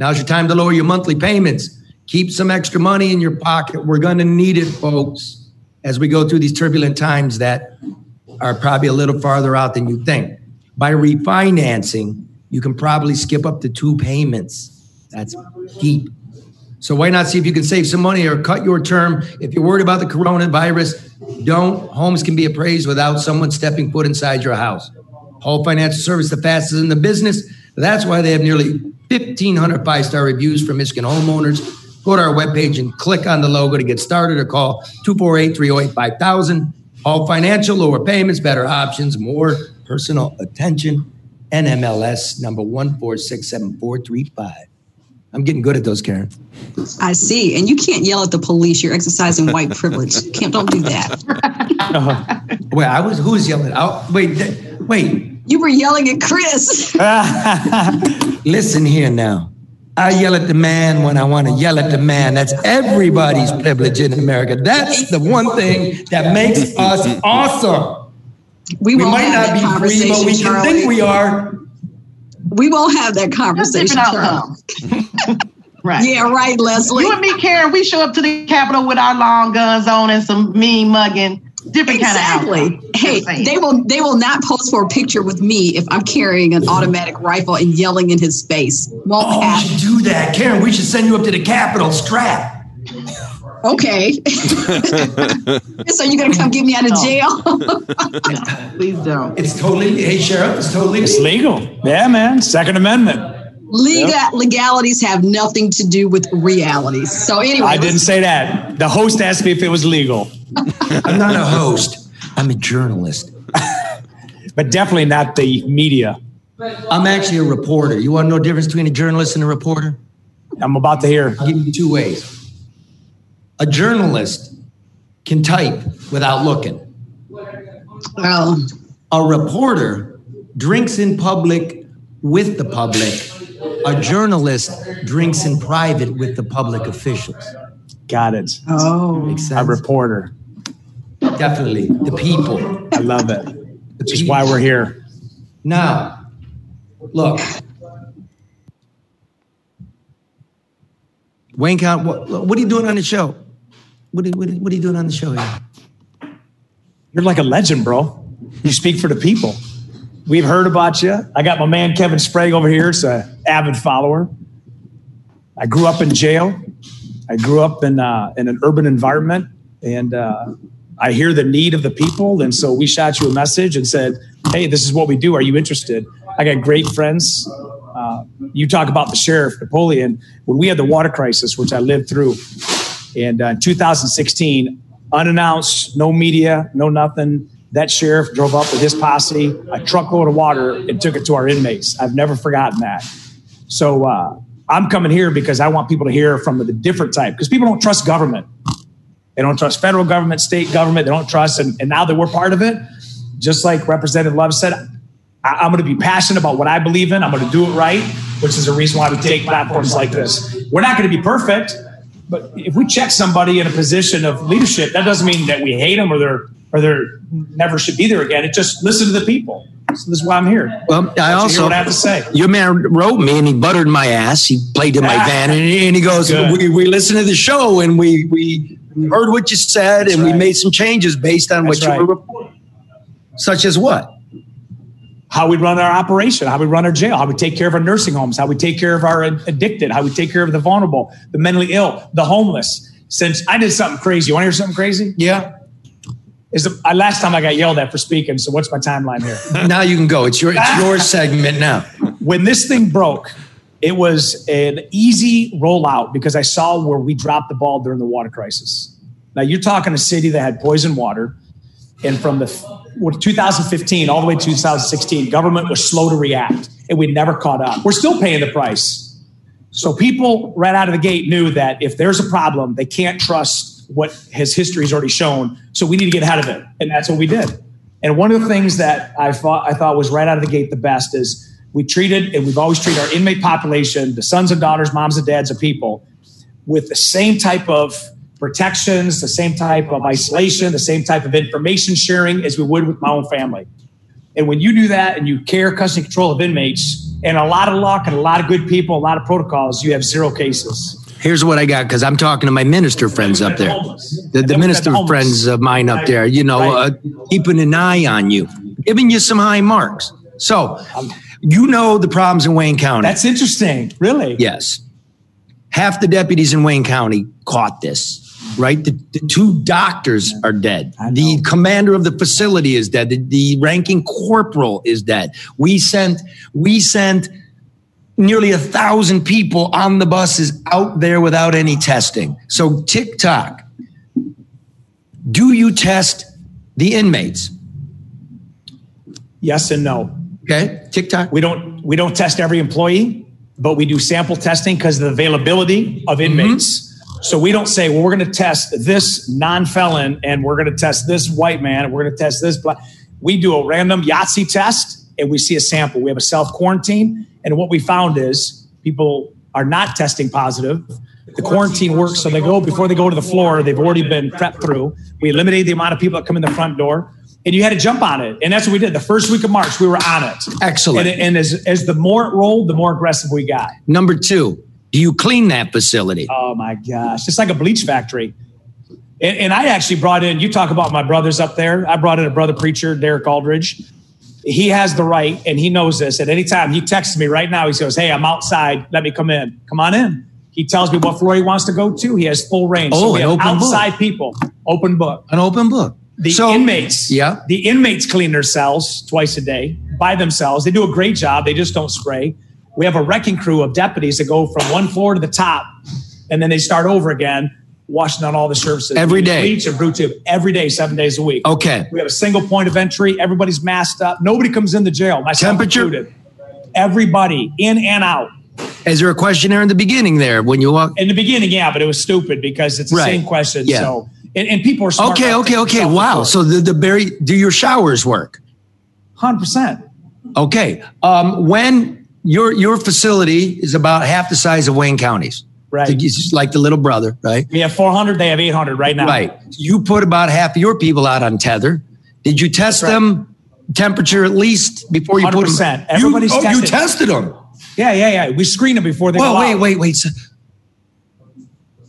Now's your time to lower your monthly payments. Keep some extra money in your pocket. We're going to need it, folks, as we go through these turbulent times that are probably a little farther out than you think. By refinancing, you can probably skip up to two payments. That's deep. So why not see if you can save some money or cut your term? If you're worried about the coronavirus, don't. Homes can be appraised without someone stepping foot inside your house. Hall Financial Service, the fastest in the business. That's why they have nearly 1,500 five-star reviews from Michigan homeowners. Go to our webpage and click on the logo to get started or call 248-308-5000. Hall Financial, lower payments, better options, more personal attention. NMLS number 1467435. I'm getting good at those, Karen. I see. And you can't yell at the police. You're exercising white privilege. Can't don't do that. Uh-huh. Wait, I was who's yelling? Oh, wait, th- wait. You were yelling at Chris. Listen here now. I yell at the man when I want to yell at the man. That's everybody's privilege in America. That's the one thing that makes us awesome. We, won't might not be free, but conversation, we can think we are. We won't have that conversation, different Charlie. Right. Yeah, right, Leslie. You and me, Karen, we show up to the Capitol with our long guns on and some mean mugging. Different Exactly. kind of outcome. Hey, they will they will not post for a picture with me if I'm carrying an automatic rifle and yelling in his face. Won't Oh, we happen. should do that. Karen, we should send you up to the Capitol strap. Okay. so you're gonna come get me out of jail? Please don't. It's totally, hey, Sheriff, it's totally It's legal. Yeah, man. Second Amendment. Legal legalities have nothing to do with realities. So anyway, I didn't say that. The host asked me if it was legal. I'm not a host. I'm a journalist. but definitely not the media. I'm actually a reporter. You want to know the difference between a journalist and a reporter? I'm about to hear. I'll give you two ways. A journalist can type without looking. Oh. A reporter drinks in public with the public. A journalist drinks in private with the public officials. Got it. Oh. Makes sense. A reporter. Definitely. The people. I love it. Which is why we're here. Now, look. Wayne County, what, what are you doing on the show? What are, what, are, what are you doing on the show here? You're like a legend, bro. You speak for the people. We've heard about you. I got my man Kevin Sprague over here. It's an avid follower. I grew up in jail. I grew up in uh, in an urban environment, and uh, I hear the need of the people. And so we shot you a message and said, "Hey, this is what we do. Are you interested?" I got great friends. Uh, you talk about the sheriff Napoleon when we had the water crisis, which I lived through, and uh, in 2016, unannounced, no media, no nothing. That sheriff drove up with his posse, a truckload of water, and took it to our inmates. I've never forgotten that. So uh, I'm coming here because I want people to hear from the different type, because people don't trust government. They don't trust federal government, state government. They don't trust, and, and now that we're part of it, just like Representative Love said, I, am going to be passionate about what I believe in. I'm going to do it right, which is the reason why we take platforms like this. We're not going to be perfect, but if we check somebody in a position of leadership, that doesn't mean that we hate them or they're or they're never should be there again. It just listen to the people. So this is why I'm here. Well, I also what I have to say. Your man wrote me and he buttered my ass. He played in my Ah. van and he, and he goes, Good. we, "We listened to the show and we we heard what you said and we made some changes based on That's what you right. were reporting." Such as what? how we run our operation, how we run our jail, how we take care of our nursing homes, how we take care of our addicted, how we take care of the vulnerable, the mentally ill, the homeless. Since I did something crazy, you want to hear something crazy? Yeah. Is the I, last time I got yelled at for speaking? So what's my timeline here? now you can go. It's your it's your segment now. when this thing broke, it was an easy rollout because I saw where we dropped the ball during the water crisis. Now you're talking a city that had poison water, and from the 2015 all the way to 2016, government was slow to react, and we never caught up. We're still paying the price. So people right out of the gate knew that if there's a problem, they can't trust what his history has already shown. So we need to get ahead of it, and that's what we did. And one of the things that I thought I thought was right out of the gate the best is we treated and we've always treated our inmate population, the sons and daughters, moms and dads of people, with the same type of protections, the same type of isolation, the same type of information sharing as we would with my own family. And when you do that and you care custody control of inmates and a lot of luck and a lot of good people, a lot of protocols, you have zero cases. Here's what I got because I'm talking to my minister friends up there, the, the minister friends of mine up there. You know, uh, keeping an eye on you, giving you some high marks. So, you know the problems in Wayne County. That's interesting. Really? Yes. Half the deputies in Wayne County caught this, right? The, the two doctors are dead. The commander of the facility is dead. The, the ranking corporal is dead. We sent, we sent nearly a thousand people on the buses out there without any testing. So TikTok, do you test the inmates? Yes and no. Okay. TikTok. We don't we don't test every employee, but we do sample testing because of the availability of mm-hmm. inmates. So we don't say, well, we're going to test this non-felon and we're going to test this white man and we're going to test this black. We do a random Yahtzee test and we see a sample. We have a self quarantine, and what we found is people are not testing positive. The quarantine works, so they go before they go to the floor. They've already been prepped through. We eliminated the amount of people that come in the front door, and you had to jump on it, and that's what we did. The first week of March, we were on it. Excellent. And, and as as the more it rolled, the more aggressive we got. Number two, do you clean that facility? Oh my gosh, it's like a bleach factory. And, and I actually brought in. You talk about my brothers up there. I brought in a brother preacher, Derek Aldridge. He has the right, and he knows this. At any time, he texts me right now. He goes, "Hey, I'm outside. Let me come in. Come on in." He tells me what floor he wants to go to. He has full range. Oh, so an open book. outside people, open book. An open book. The So- inmates, Yeah. the inmates clean their cells twice a day by themselves. They do a great job. They just don't spray. We have a wrecking crew of deputies that go from one floor to the top, and then they start over again, washing down all the surfaces every day. Bleach and BrewTube every day, seven days a week. Okay. We have a single point of entry. Everybody's masked up. Nobody comes in the jail. Myself Temperature? included. Everybody in and out. Is there a questionnaire in the beginning there when you walk? In the beginning, yeah, but it was stupid because it's the Right. same question. Yeah. So, and, and people are smart. Okay, okay, okay. Wow. So the, the very, do your showers work? 100%. Okay. Um, when your, your facility is about half the size of Wayne County's. Right. It's just like the little brother, right? We have 400. They have 800 right now. Right. You put about half of your people out on tether. Did you test them temperature at least before you put 100%. them? Everybody's you, oh, you tested. tested them. Yeah, yeah, yeah. We screen them before they Well, go wait, out. wait, wait. So,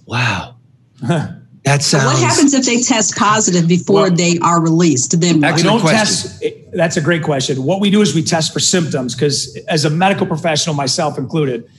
wow. That So sounds. what happens if they test positive before they are released? Then what? we don't test. That's a great question. What we do is we test for symptoms because, as a medical professional, myself included,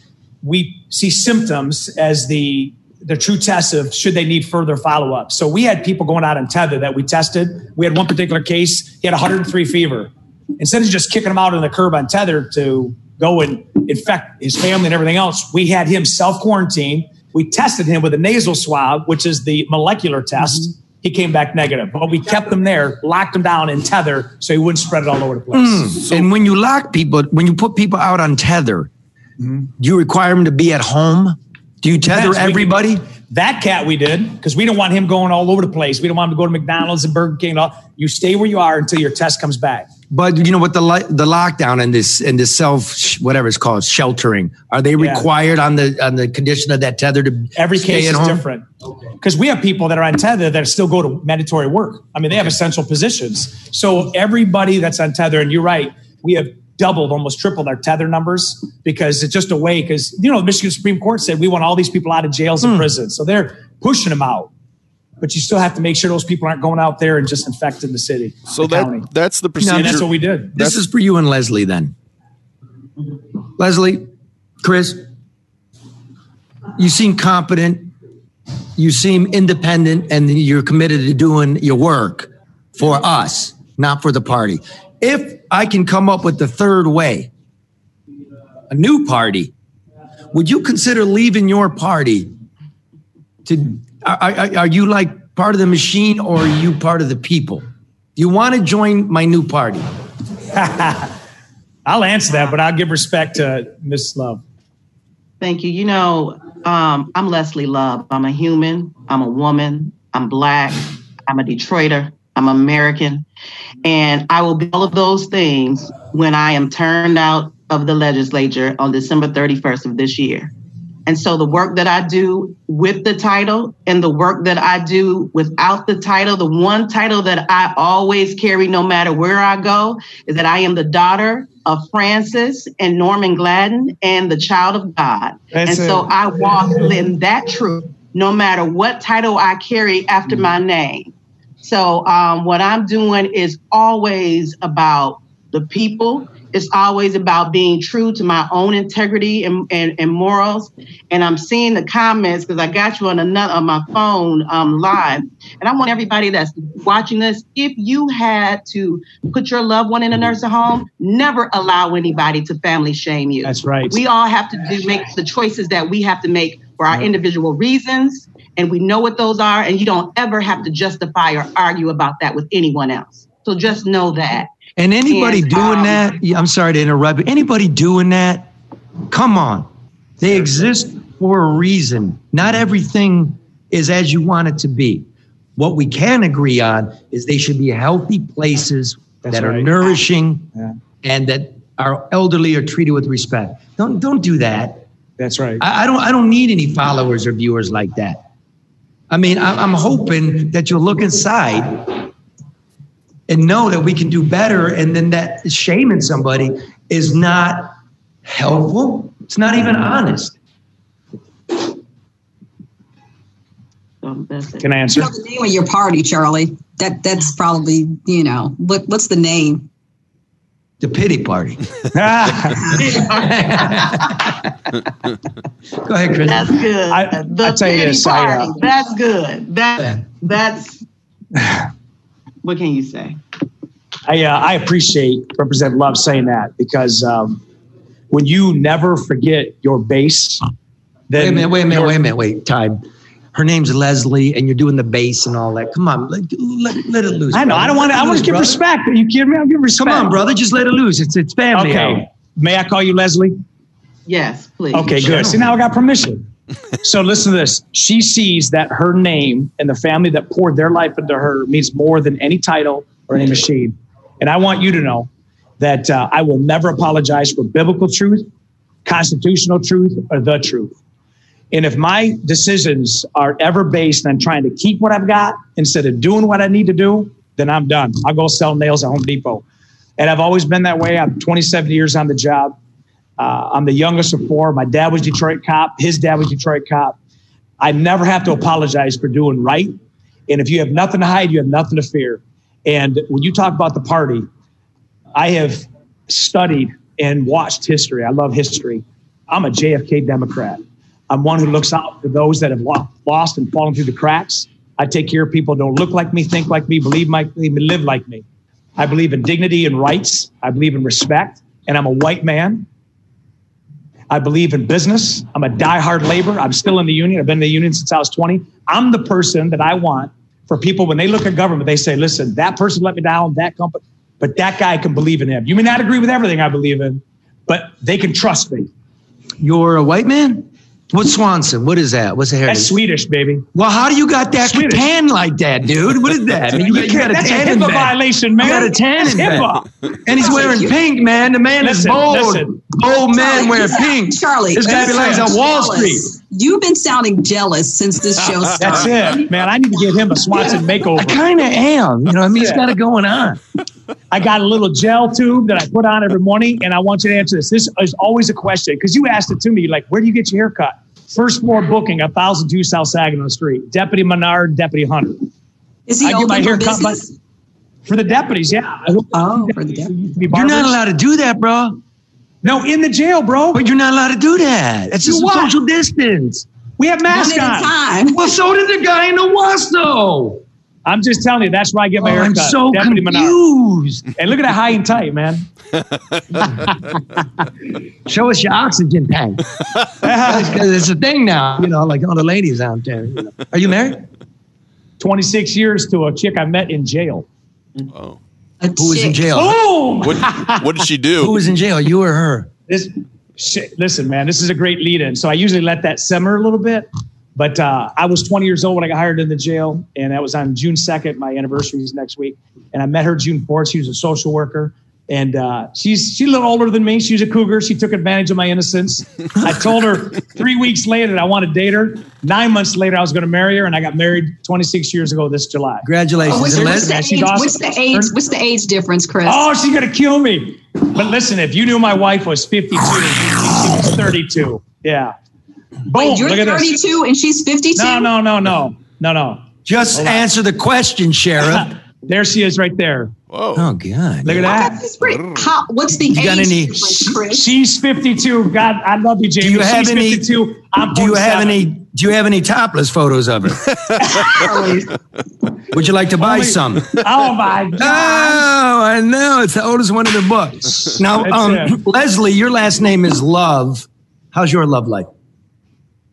we see symptoms as the the true test of should they need further follow up. So we had people going out on tether that we tested. We had one particular case. He had 103 fever. Instead of just kicking him out on the curb on tether to go and infect his family and everything else, we had him self quarantine. We tested him with a nasal swab, which is the molecular test. He came back negative, but we kept him there, locked him down in tether so he wouldn't spread it all over the place. Hmm. and when you lock people, when you put people out on tether, do you require them to be at home? Do you tether everybody? That cat we did because we don't want him going all over the place. We don't want him to go to McDonald's and Burger King. And all. You stay where you are until your test comes back. But you know what the the lockdown and this and this self whatever it's called sheltering are they Yeah. required on the on the condition of that tether to Every case is home? different because we have people that are on tether that still go to mandatory work. I mean, they have essential positions. So everybody that's on tether, and you're right, we have doubled, almost tripled our tether numbers because it's just a way. Because you know, the Michigan Supreme Court said we want all these people out of jails and hmm. prisons, so they're pushing them out. But you still have to make sure those people aren't going out there and just infecting the city. So the that county. that's the And procedure. that's what we did. This is for you and Leslie then. Leslie, Chris, you seem competent, you seem independent, and you're committed to doing your work for us, not for the party. If I can come up with the third way, a new party, would you consider leaving your party to are, are, are you like part of the machine or are you part of the people? Do you want to join my new party? I'll answer that, but I'll give respect to Miss Love. Thank you. You know, um, I'm Leslie Love. I'm a human. I'm a woman. I'm black. I'm a Detroiter. I'm American. And I will be all of those things when I am turned out of the legislature on December 31st of this year. And so the work that I do with the title and the work that I do without the title, the one title that I always carry no matter where I go is that I am the daughter of Francis and Norman Gladden and the child of God. That's and it. so I walk in that truth no matter what title I carry after mm-hmm. my name. So um, what I'm doing is always about the people. It's always about being true to my own integrity and, and, and morals. And I'm seeing the comments because I got you on another on my phone um, live. And I want everybody that's watching this, if you had to put your loved one in a nursing home, never allow anybody to family shame you. That's right. We all have to do make the choices that we have to make for our individual reasons. And we know what those are. And you don't ever have to justify or argue about that with anyone else. So just know that. And anybody And, doing um, that, I'm sorry to interrupt, but anybody doing that, come on. They exist for a reason. Not everything is as you want it to be. What we can agree on is they should be healthy places That's that are right. nourishing Yeah. and that our elderly are treated with respect. Don't don't do that. That's right. I, I don't I don't need any followers or viewers like that. I mean, I'm, I'm hoping that you'll look inside and know that we can do better, and then that shaming somebody is not helpful. It's not even honest. So that's it. Can I You answer? know the name of your party, Charlie. That that's probably you know what what's the name? The pity party. Go ahead, Chris. That's good. I- the I tell you pity this, I, uh, party. that's good. That that's what can you say? I uh, I appreciate Representative Love saying that because um, when you never forget your base, then Wait a minute, wait a minute, wait a minute, wait, time. Her name's Leslie, and you're doing the bass and all that. Come on, let, let, let it loose. I know. brother. I don't want to. I want to give brother. respect. Are you kidding me? I'll give respect. Come on, brother, just let it loose. It's it's family. hour. Okay. May I call you Leslie? Yes, please. Okay, good. See, now I got permission. so listen to this. She sees that her name and the family that poured their life into her means more than any title or any machine. And I want you to know that uh, I will never apologize for biblical truth, constitutional truth, or the truth. And if my decisions are ever based on trying to keep what I've got instead of doing what I need to do, then I'm done. I'll go sell nails at Home Depot. And I've always been that way. I'm 27 years on the job. Uh, I'm the youngest of four. My dad was Detroit cop. His dad was Detroit cop. I never have to apologize for doing right. And if you have nothing to hide, you have nothing to fear. And when you talk about the party, I have studied and watched history. I love history. I'm a JFK Democrat. I'm one who looks out for those that have lost and fallen through the cracks. I take care of people who don't look like me, think like me, believe like me, live like me. I believe in dignity and rights. I believe in respect. And I'm a white man. I believe in business. I'm a diehard labor. I'm still in the union. I've been in the union since I was 20. I'm the person that I want for people when they look at government, they say, listen, that person let me down, that company, but that guy can believe in him. You may not agree with everything I believe in, but they can trust me. You're a white man? What's Swanson? What is that? What's the heritage? That's Swedish, baby. Well, how do you got that Swedish. tan like that, dude? What is that? I mean, you, got- you got a That's a tan HIPAA violation, man. You got a tan That's in HIPAA. And he's wearing pink, man. The man Listen, is bold. listen. Bold man Charlie, wearing pink. Charlie, This guy you belongs sound on Wall. Street. You've been sounding jealous since this show started. That's it, man. I need to get him a Swanson makeover. I kind of am. You know, I mean, he's got it going on. I got a little gel tube that I put on every morning, and I want you to answer this. This is always a question because you asked it to me. Like, where do you get your haircut? First floor booking, a 1002 South Saginaw Street. Deputy Menard, Deputy Hunter. Is he I get my open for by- business? For the deputies, yeah. Oh, for the deputies. You're not allowed to do that, bro. No, in the jail, bro. But you're not allowed to do that. It's just what? social distance. We have masks One at a on. time. Well, so did the guy in the Owosso. I'm just telling you, that's where I get my Oh, hair I'm so Deputy Menard. confused. And look at that high and tight, man. Show us your oxygen tank. Because it's a thing now, you know, like all the ladies out there. you know. Are you married? 26 years to a chick I met in jail. Oh. A Who was in chick. jail? Boom! What, what did she do? Who do? was in jail? You or her? This shit, listen, man, this is a great lead in. So I usually let that simmer a little bit. But uh, I was 20 years old when I got hired in the jail, and that was on June 2nd. My anniversary is next week, and I met her June 4th. She was a social worker, and uh, she's she's a little older than me. She's a cougar. She took advantage of my innocence. I told her three weeks later that I want to date her. Nine months later, I was going to marry her, and I got married 26 years ago this July. Congratulations. Oh, what's, what's, the she's age, awesome. what's the age? What's the age difference, Chris? Oh, she's gonna kill me. But listen, if you knew my wife was 52, she was 32. Yeah. Boom. Wait, you're look at this. 32 and she's 52. No, no, no, no, no, no. Just Hold on. answer the question, Sheriff. There she is, right there. Whoa. Oh, God. Look at that. that's pretty. How, what's the You age got any- difference, Chris? She's 52. God, I love you, Jamie. Do you have She's any? 52. I'm Do you have any? Do you have any topless photos of her? Would you like to buy Only- some? Oh my God. Oh, I know. It's the oldest one in the book. Now, um. Leslie, your last name is Love. How's your love life?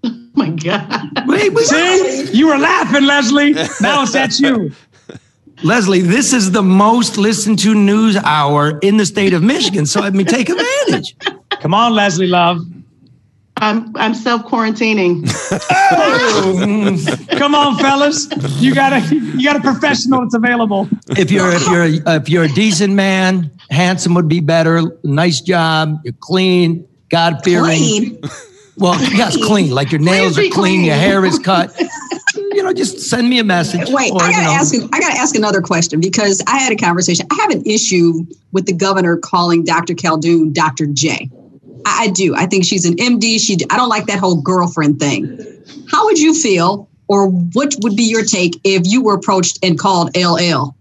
Oh my God. Wait, wait, See, you were laughing, Leslie. Now it's at you. Leslie, this is the most listened to news hour in the state of Michigan. So, I mean, take advantage. Come on, Leslie, love. I'm I'm self quarantining. Come on, fellas. You got a you got a professional that's available. If you're if you're if you're a decent man, handsome would be better. Nice job. You're clean, God fearing. Clean. Well, yes, clean. Like your nails are be clean, your hair is cut. You know, just send me a message. Wait, or, I gotta know, ask. I gotta ask another question because I had a conversation. I have an issue with the governor calling Dr. Khaldun Dr. J. I, I do. I think she's an MD. She. I don't like that whole girlfriend thing. How would you feel, or what would be your take if you were approached and called LL?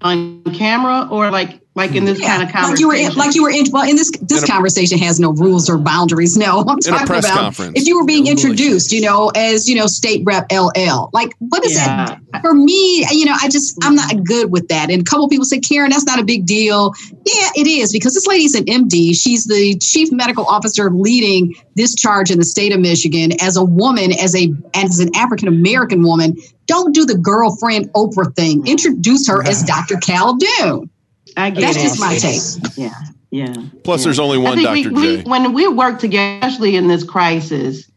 On camera or like Like in this kind of conversation. Like you were in, like you were in, well, in this this conversation has no rules or boundaries. No, I'm In a talking press about conference. if you were being introduced, you know, as you know, state rep LL. Like, what is Yeah. that for me? You know, I just I'm not good with that. And a couple people say, Karen, that's not a big deal. Yeah, it is because this lady's an MD. She's the chief medical officer leading this charge in the state of Michigan as a woman, as a as an African American woman. Don't do the girlfriend Oprah thing. Introduce her as Dr. Khaldun. I get That's it. just my take. Yeah, yeah. Plus, yeah. there's only one Dr. we, we, J. when we work together, especially in this crisis,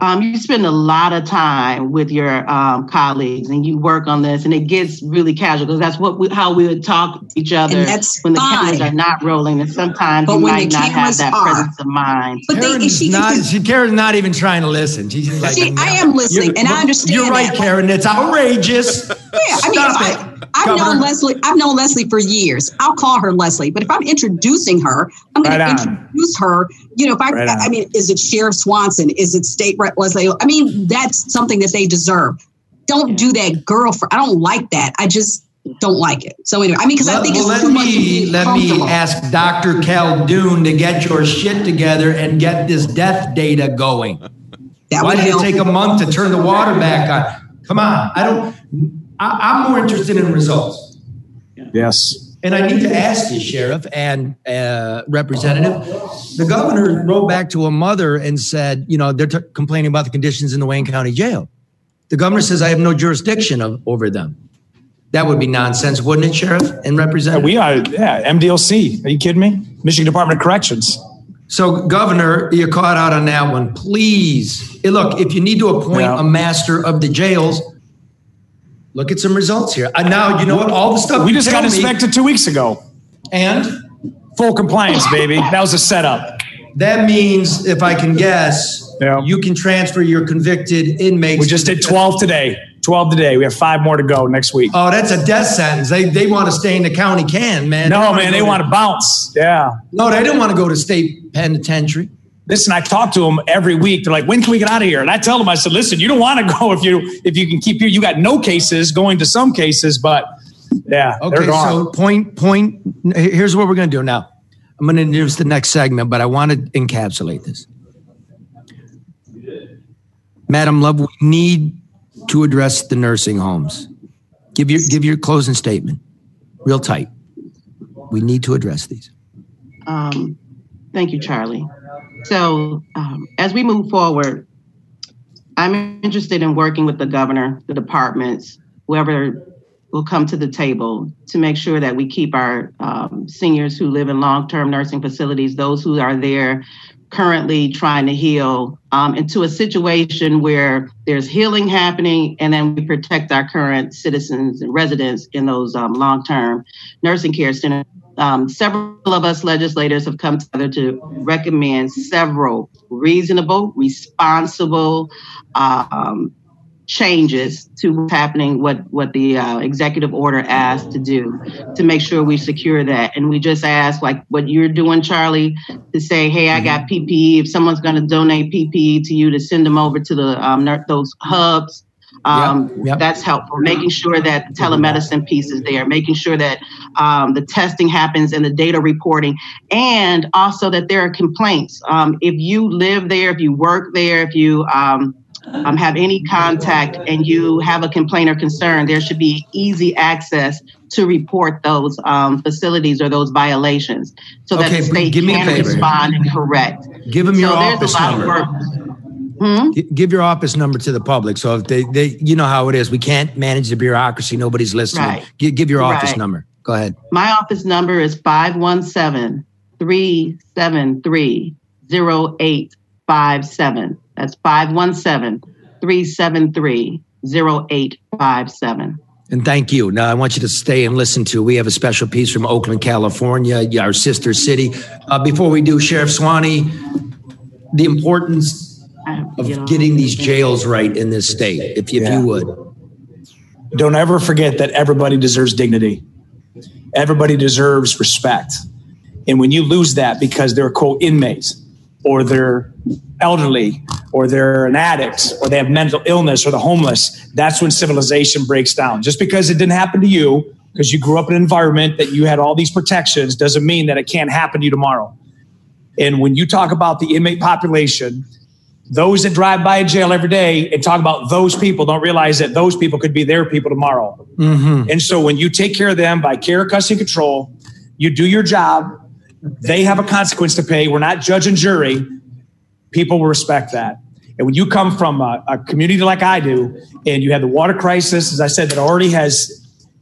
um, you spend a lot of time with your um, colleagues and you work on this, and it gets really casual because that's what we, how we would talk to each other And that's when the fine. cameras are not rolling, and sometimes But you when the might not have that are- presence of mind. But they, Karen's she, not, she, Karen's not even trying to listen. She's like, See, I am listening, You're- and I understand You're right, that. Karen. It's outrageous. Yeah, I mean, Stop if it. I, I've Governor. known Leslie. I've known Leslie for years. I'll call her Leslie. But if I'm introducing her, I'm going Right to introduce her. You know, if I, Right on. I mean, is it Sheriff Swanson? Is it State Rep Leslie? I mean, that's something that they deserve. Don't do that, girlfriend. I don't like that. I just don't like it. So anyway, I mean, because I think well, it's let too much. me let me ask Dr. Khaldun to get your shit together and get this death data going. That Why did it take a month to turn the water back on? Come on, I don't. I, I'm more interested in results. Yes. And I need to ask you, Sheriff and uh, Representative. The governor wrote back to a mother and said, you know, they're t- complaining about the conditions in the Wayne County Jail. The governor says I have no jurisdiction of, over them. That would be nonsense, wouldn't it, Sheriff and Representative? We are, yeah, MDOC. Are you kidding me? Michigan Department of Corrections. So, Governor, you're caught out on that one. Please, look, if you need to appoint Yeah. a master of the jails, look at some results here. And now, you know what? All the stuff We just got inspected two weeks ago. and Full compliance, baby. That was a setup. that means, if I can guess, Yeah. you can transfer your convicted inmates. We just did 12 today. 12 today. We have five more to go next week. Oh, that's a death sentence. They they want to stay in the county can, man. no, wanna man, they to- want to bounce. Yeah. No, they didn't want to go to state penitentiary. Listen, I talk to them every week. They're like, "When can we get out of here?" And I tell them, I said, "Listen, you don't want to go if you if you can keep here. You got no cases going to some cases, but yeah, they're Okay, gone." so point point. Here's what we're going to do now. I'm going to introduce the next segment, but I want to encapsulate this. Madam Love, we need to address the nursing homes. Give your give your closing statement, real tight. We need to address these. Um, thank you, Charlie. So, um, as we move forward, I'm interested in working with the governor, the departments, whoever will come to the table to make sure that we keep our um, seniors who live in long term nursing facilities, those who are there currently trying to heal, um, into a situation where there's healing happening and then we protect our current citizens and residents in those um, long term nursing care centers. Um, several of us legislators have come together to recommend several reasonable, responsible um, changes to what's happening, what what the uh, executive order asked to do to make sure we secure that. And we just asked, like what you're doing, Charlie, to say, hey, I got PPE. If someone's going to donate PPE to you, to send them over to the um, those hubs. Um, Yep, yep. That's helpful. Making sure that the telemedicine piece is there, making sure that um, the testing happens and the data reporting, and also that there are complaints. Um, if you live there, if you work there, if you um, have any contact and you have a complaint or concern, there should be easy access to report those um, facilities or those violations so that Okay, the state give me can respond and correct. Give them your so there's office a lot number. of. Hmm? Give your office number to the public. So if they, they you know how it is. We can't manage the bureaucracy. Nobody's listening. Right. Gi- give your office Right. number. Go ahead. My office number is 517 373 0857. That's 517 373 0857. And thank you. Now I want you to stay and listen to. We have a special piece from Oakland, California, our sister city. Uh, before we do, Sheriff Swanee, the importance of getting these jails right in this state, if, if Yeah. you would. Don't ever forget that everybody deserves dignity. Everybody deserves respect. And when you lose that because they're quote inmates or they're elderly or they're an addict or they have mental illness or the homeless, that's when civilization breaks down. Just because it didn't happen to you because you grew up in an environment that you had all these protections doesn't mean that it can't happen to you tomorrow. And when you talk about the inmate population, those that drive by a jail every day and talk about those people don't realize that those people could be their people tomorrow. Mm-hmm. And so when you take care of them by care, custody, control, you do your job. They have a consequence to pay. We're not judge and jury. People will respect that. And when you come from a, a community like I do, and you have the water crisis, as I said, that already has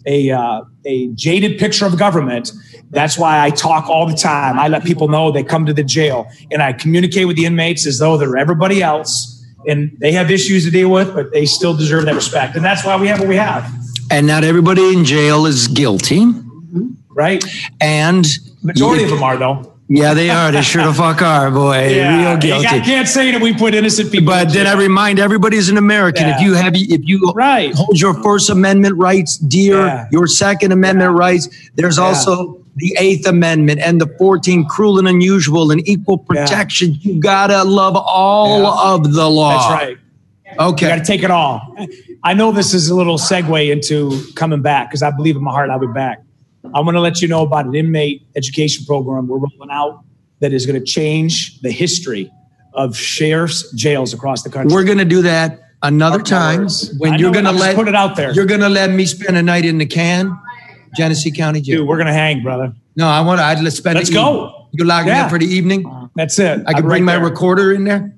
a uh, a jaded picture of government. That's why I talk all the time. I let people know they come to the jail, and I communicate with the inmates as though they're everybody else, and they have issues to deal with, but they still deserve that respect, and that's why we have what we have. And not everybody in jail is guilty. Right. And Majority of them are though. Yeah, they are. They sure the fuck are, boy. Yeah, Real guilty. got- can't say that we put innocent people. But in then I remind everybody as an American, if you have, if you Right. hold your First Amendment rights dear, Yeah. your Second Amendment rights, there's Yeah. also the Eighth Amendment and the 14th, cruel and unusual and equal protection. You gotta love all Yeah. of the law. That's right. Okay. You got to take it all. I know this is a little segue into coming back because I believe in my heart I'll be back. I want to let you know about an inmate education program we're rolling out that is going to change the history of sheriff's jails across the country. We're gonna do that another time when I you're gonna let put it out there. You're gonna let me spend a night in the can, Genesee County Jail. Dude, we're going to hang, brother. No, I want to. I'd let's spend. Let's go. evening. You lock me Yeah. up for the evening. That's it. I can I'm bring right my there. recorder in there.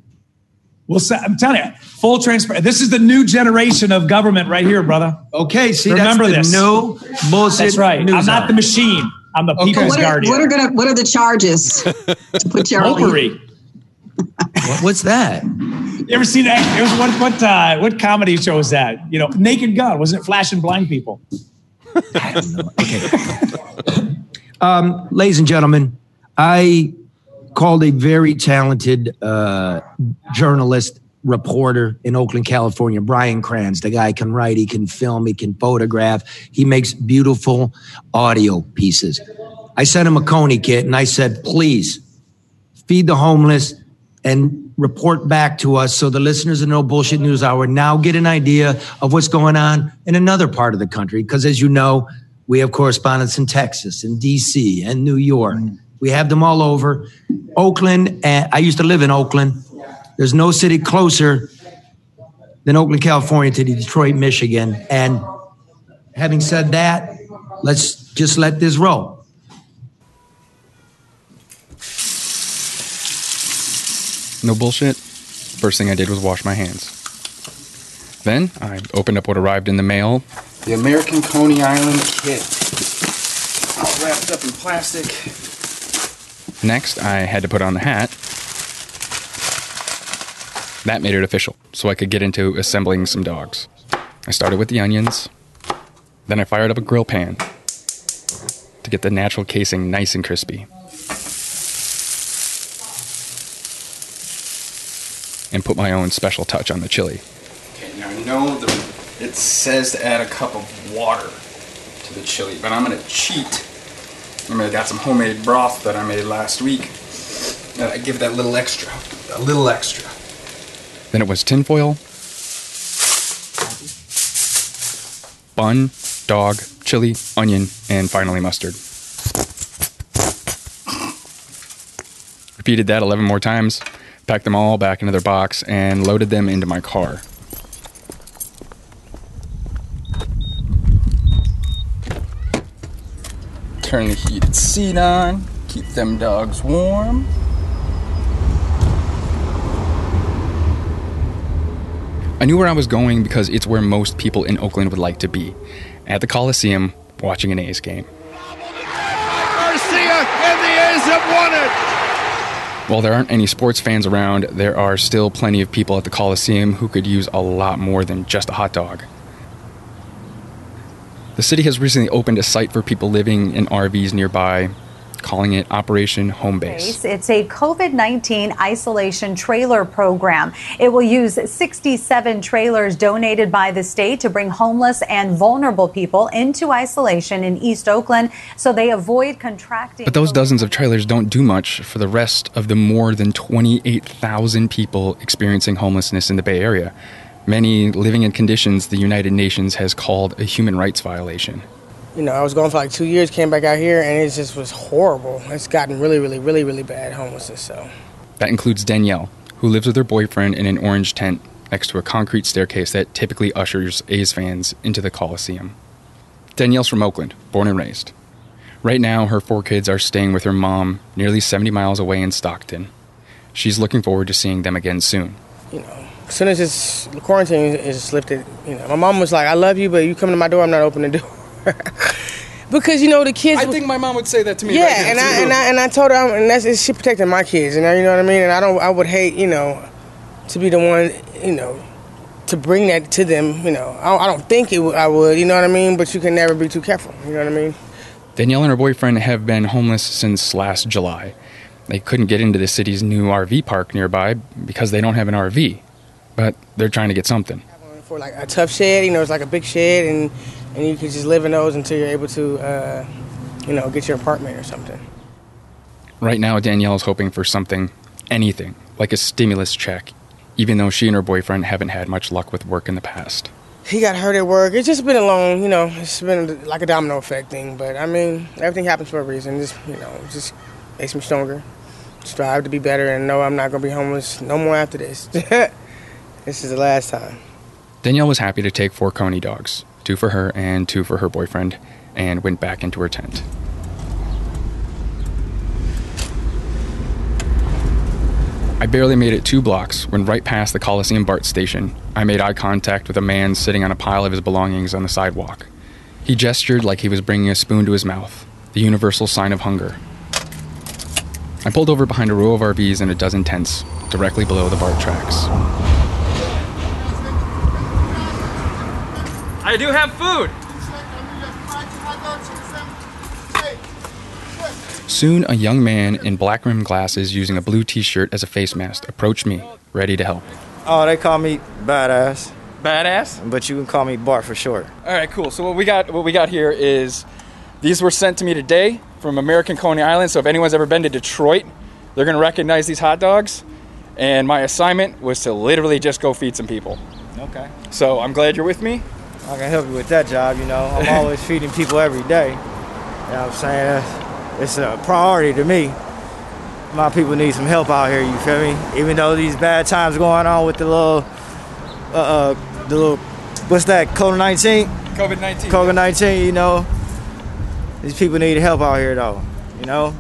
Well, I'm telling you, full transparent. This is the new generation of government right here, brother. Okay, see, Remember that's this. no bullshit. That's right. news I'm not hour. the machine. I'm the people's What are, guardian. what are gonna what are the charges to put Charlie? Potpourri. What- what's that? You ever seen that? It was what what uh, what comedy show was that? You know, Naked Gun wasn't it? Flashing blind people. Um, ladies and gentlemen, I called a very talented uh, journalist, reporter in Oakland, California, Brian Krans. The guy can write, he can film, he can photograph, he makes beautiful audio pieces. I sent him a Coney kit and I said, please feed the homeless and report back to us so the listeners of No Bullshit News Hour now get an idea of what's going on in another part of the country. Because as you know, we have correspondents in Texas and DC and New York. We have them all over. Oakland, and I used to live in Oakland. There's no city closer than Oakland, California to Detroit, Michigan. And having said that, let's just let this roll. No bullshit. First thing I did was wash my hands. Then I opened up what arrived in the mail. The American Coney Island kit. All wrapped up in plastic. Next, I had to put on the hat. That made it official, so I could get into assembling some dogs. I started with the onions. Then I fired up a grill pan to get the natural casing nice and crispy. and put my own special touch on the chili. Okay, now I know the, it says to add a cup of water to the chili, but I'm gonna cheat. I'm gonna got some homemade broth that I made last week. And I give that little extra, a little extra. Then it was tinfoil, bun, dog, chili, onion, and finally mustard. Repeated that 11 more times, packed them all back into their box, and loaded them into my car. Turn the heated seat on, keep them dogs warm. I knew where I was going because it's where most people in Oakland would like to be at the Coliseum watching an A's game. Garcia and the A's have won it. While there aren't any sports fans around, there are still plenty of people at the Coliseum who could use a lot more than just a hot dog. The city has recently opened a site for people living in RVs nearby, calling it Operation Home Base. It's a COVID 19 isolation trailer program. It will use 67 trailers donated by the state to bring homeless and vulnerable people into isolation in East Oakland so they avoid contracting. But those dozens of trailers don't do much for the rest of the more than 28,000 people experiencing homelessness in the Bay Area, many living in conditions the United Nations has called a human rights violation. you know, I was gone for like two years, came back out here, and it just was horrible. It's gotten really, really, really, really bad homelessness. So That includes Danielle, who lives with her boyfriend in an orange tent next to a concrete staircase that typically ushers A's fans into the Coliseum. Danielle's from Oakland, born and raised. Right now, her four kids are staying with her mom nearly 70 miles away in Stockton. She's looking forward to seeing them again soon. you know, as soon as this quarantine is lifted, you know, my mom was like, "I love you, but you come to my door, I'm not opening the door." because you know the kids. I think my mom would say that to me. yeah, right and I and I and I told her, I'm, and that's she protecting my kids, and you know what I mean. And I don't, I would hate, you know, to be the one, you know, to bring that to them. You know, I, I don't think it, would- I would, you know what I mean. But you can never be too careful. You know what I mean. Danielle and her boyfriend have been homeless since last July. They couldn't get into the city's new RV park nearby because they don't have an RV, but they're trying to get something. For like a Tuff Shed, you know, it's like a big shed, and and you can just live in those until you're able to, uh, you know, get your apartment or something. Right now, Danielle is hoping for something, anything, like a stimulus check, even though she and her boyfriend haven't had much luck with work in the past. he got hurt at work. It's just been a long, you know, it's been like a domino effect thing. But I mean, everything happens for a reason. Just you know, just makes me stronger. Strive to be better and know I'm not gonna be homeless no more after this. this is the last time. Danielle was happy to take four Coney dogs, two for her and two for her boyfriend, and went back into her tent. I barely made it two blocks when, right past the Coliseum BART station, I made eye contact with a man sitting on a pile of his belongings on the sidewalk. He gestured like he was bringing a spoon to his mouth, the universal sign of hunger. I pulled over behind a row of RVs and a dozen tents, directly below the BART tracks. I do have food. Soon, a young man in black rimmed glasses using a blue t shirt as a face mask approached me, ready to help. Oh, they call me badass. Badass? But you can call me Bart for short. All right, cool. So what we got, what we got here is these were sent to me today from American Coney Island. So if anyone's ever been to Detroit, they're gonna recognize these hot dogs. And my assignment was to literally just go feed some people. Okay. So I'm glad you're with me. I can help you with that job, you know. I'm always feeding people every day. You know what I'm saying? That's- It's a priority to me. My people need some help out here, you feel me? Even though these bad times going on with the little, uh, uh the little, what's that, COVID 19? COVID 19. COVID 19, you know. These people need help out here, though, you know?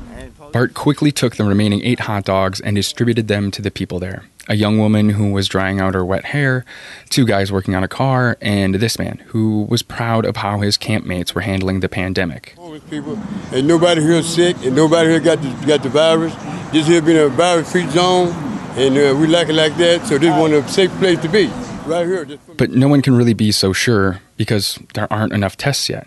Bart quickly took the remaining eight hot dogs and distributed them to the people there. A young woman who was drying out her wet hair, two guys working on a car, and this man who was proud of how his campmates were handling the pandemic. people, and nobody here sick, and nobody here got the, got the virus. This here been a virus-free zone, and uh, we like it like that. So this is one a safe place to be, right here. But no one can really be so sure because there aren't enough tests yet.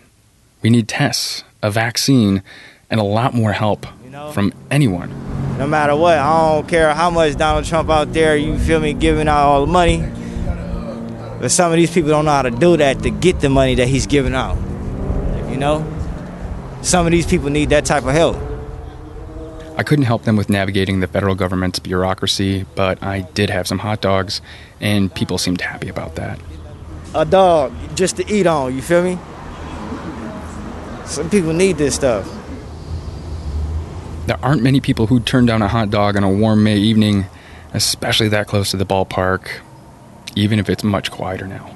We need tests, a vaccine, and a lot more help from anyone. No matter what, I don't care how much Donald Trump out there, you feel me, giving out all the money. But some of these people don't know how to do that to get the money that he's giving out. You know? Some of these people need that type of help. I couldn't help them with navigating the federal government's bureaucracy, but I did have some hot dogs, and people seemed happy about that. A dog just to eat on, you feel me? Some people need this stuff. There aren't many people who'd turn down a hot dog on a warm May evening, especially that close to the ballpark, even if it's much quieter now.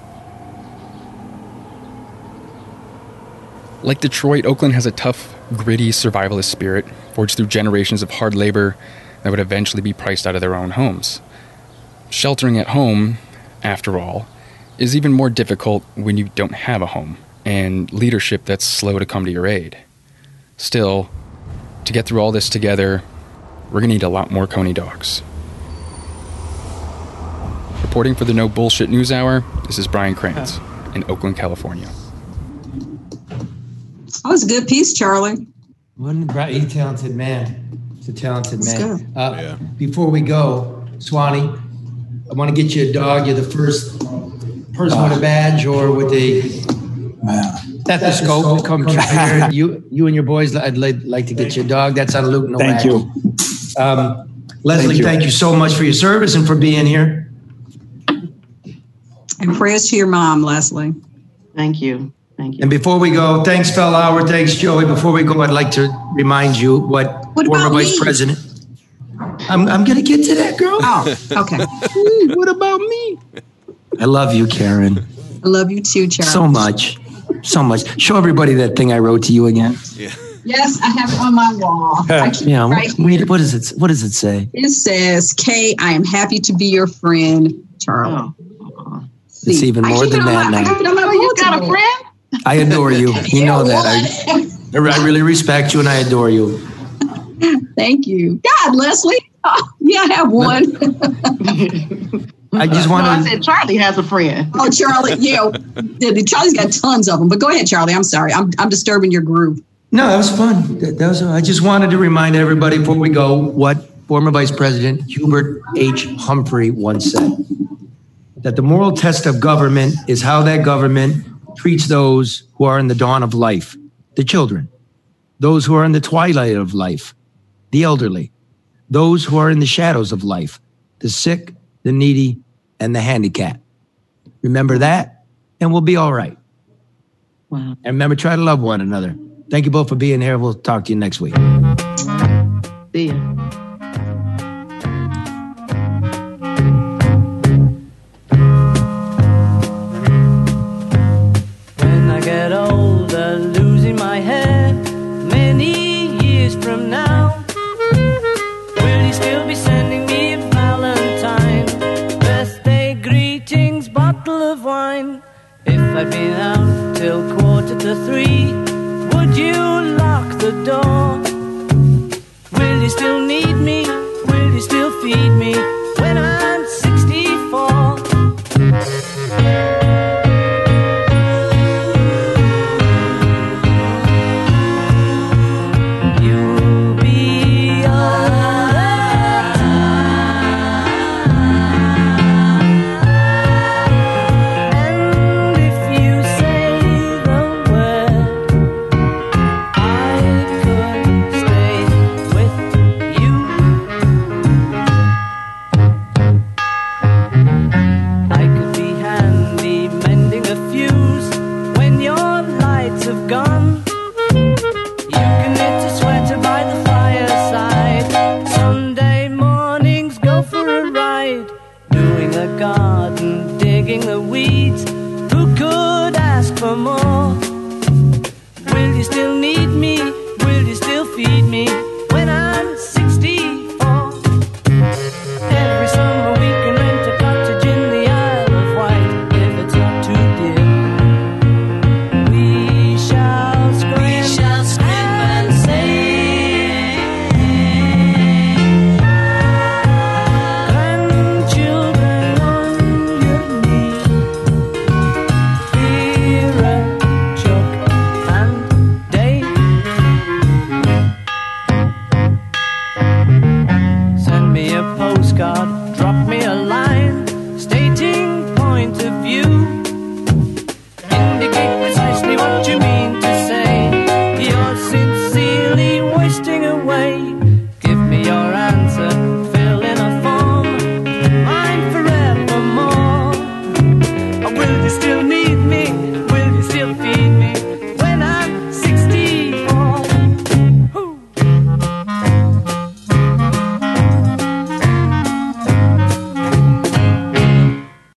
Like Detroit, Oakland has a tough, gritty survivalist spirit forged through generations of hard labor that would eventually be priced out of their own homes. Sheltering at home, after all, is even more difficult when you don't have a home and leadership that's slow to come to your aid. Still, to get through all this together, we're gonna need a lot more Coney dogs. Reporting for the No Bullshit News Hour, this is Brian Krans in Oakland, California. That was a good piece, Charlie. Wasn't Brian, he's a talented man. He's a talented Let's man. Uh, Before we go, Swanee, I want to get you a dog. You're the first person with a badge or with a stethoscope to come to here. You, you and your boys, I'd like, like to get you a dog. That's on Luke. No Thank Wagon. you. Um, Leslie, Thank you. thank you so much for your service and for being here. And prayers to your mom, Leslie. Thank you. Thank you. And before we go, thanks, Phil Howard. Thanks, Joey. Before we go, I'd like to remind you what, What former about Vice me? President. I'm, I'm going to get to that, girl. Oh, okay. What about me? I love you, Karen, I love you too, Charles. so much. So much. Show everybody that thing I wrote to you again. Yeah. Yes, I have it on my wall. Yeah. it right Wait, what does it? What does it say? It says, Kay, I am happy to be your friend, Charlie. Oh. It's even more than that now. Oh, you got a friend? I adore you. You know that. I, I really respect you and I adore you. Thank you. God, Leslie. Oh, yeah, I have one. I just No, want I to. said Charlie has a friend. oh, Charlie. Yeah, yeah, Charlie's got tons of them. But go ahead, Charlie. I'm sorry. I'm, I'm disturbing your groove. No, that was fun. That, that was. I just wanted to remind everybody before we go what former Vice President Hubert H. Humphrey once said: that the moral test of government is how that government treats those who are in the dawn of life, the children, those who are in the twilight of life, the elderly, those who are in the shadows of life, the sick, the needy, and the handicapped. Remember that, and we'll be all right. Wow. And remember, try to love one another. Thank you both for being here. We'll talk to you next week. See ya. Wine. If I'd been out till quarter to three, would you lock the door? Will you still need me? Will you still feed me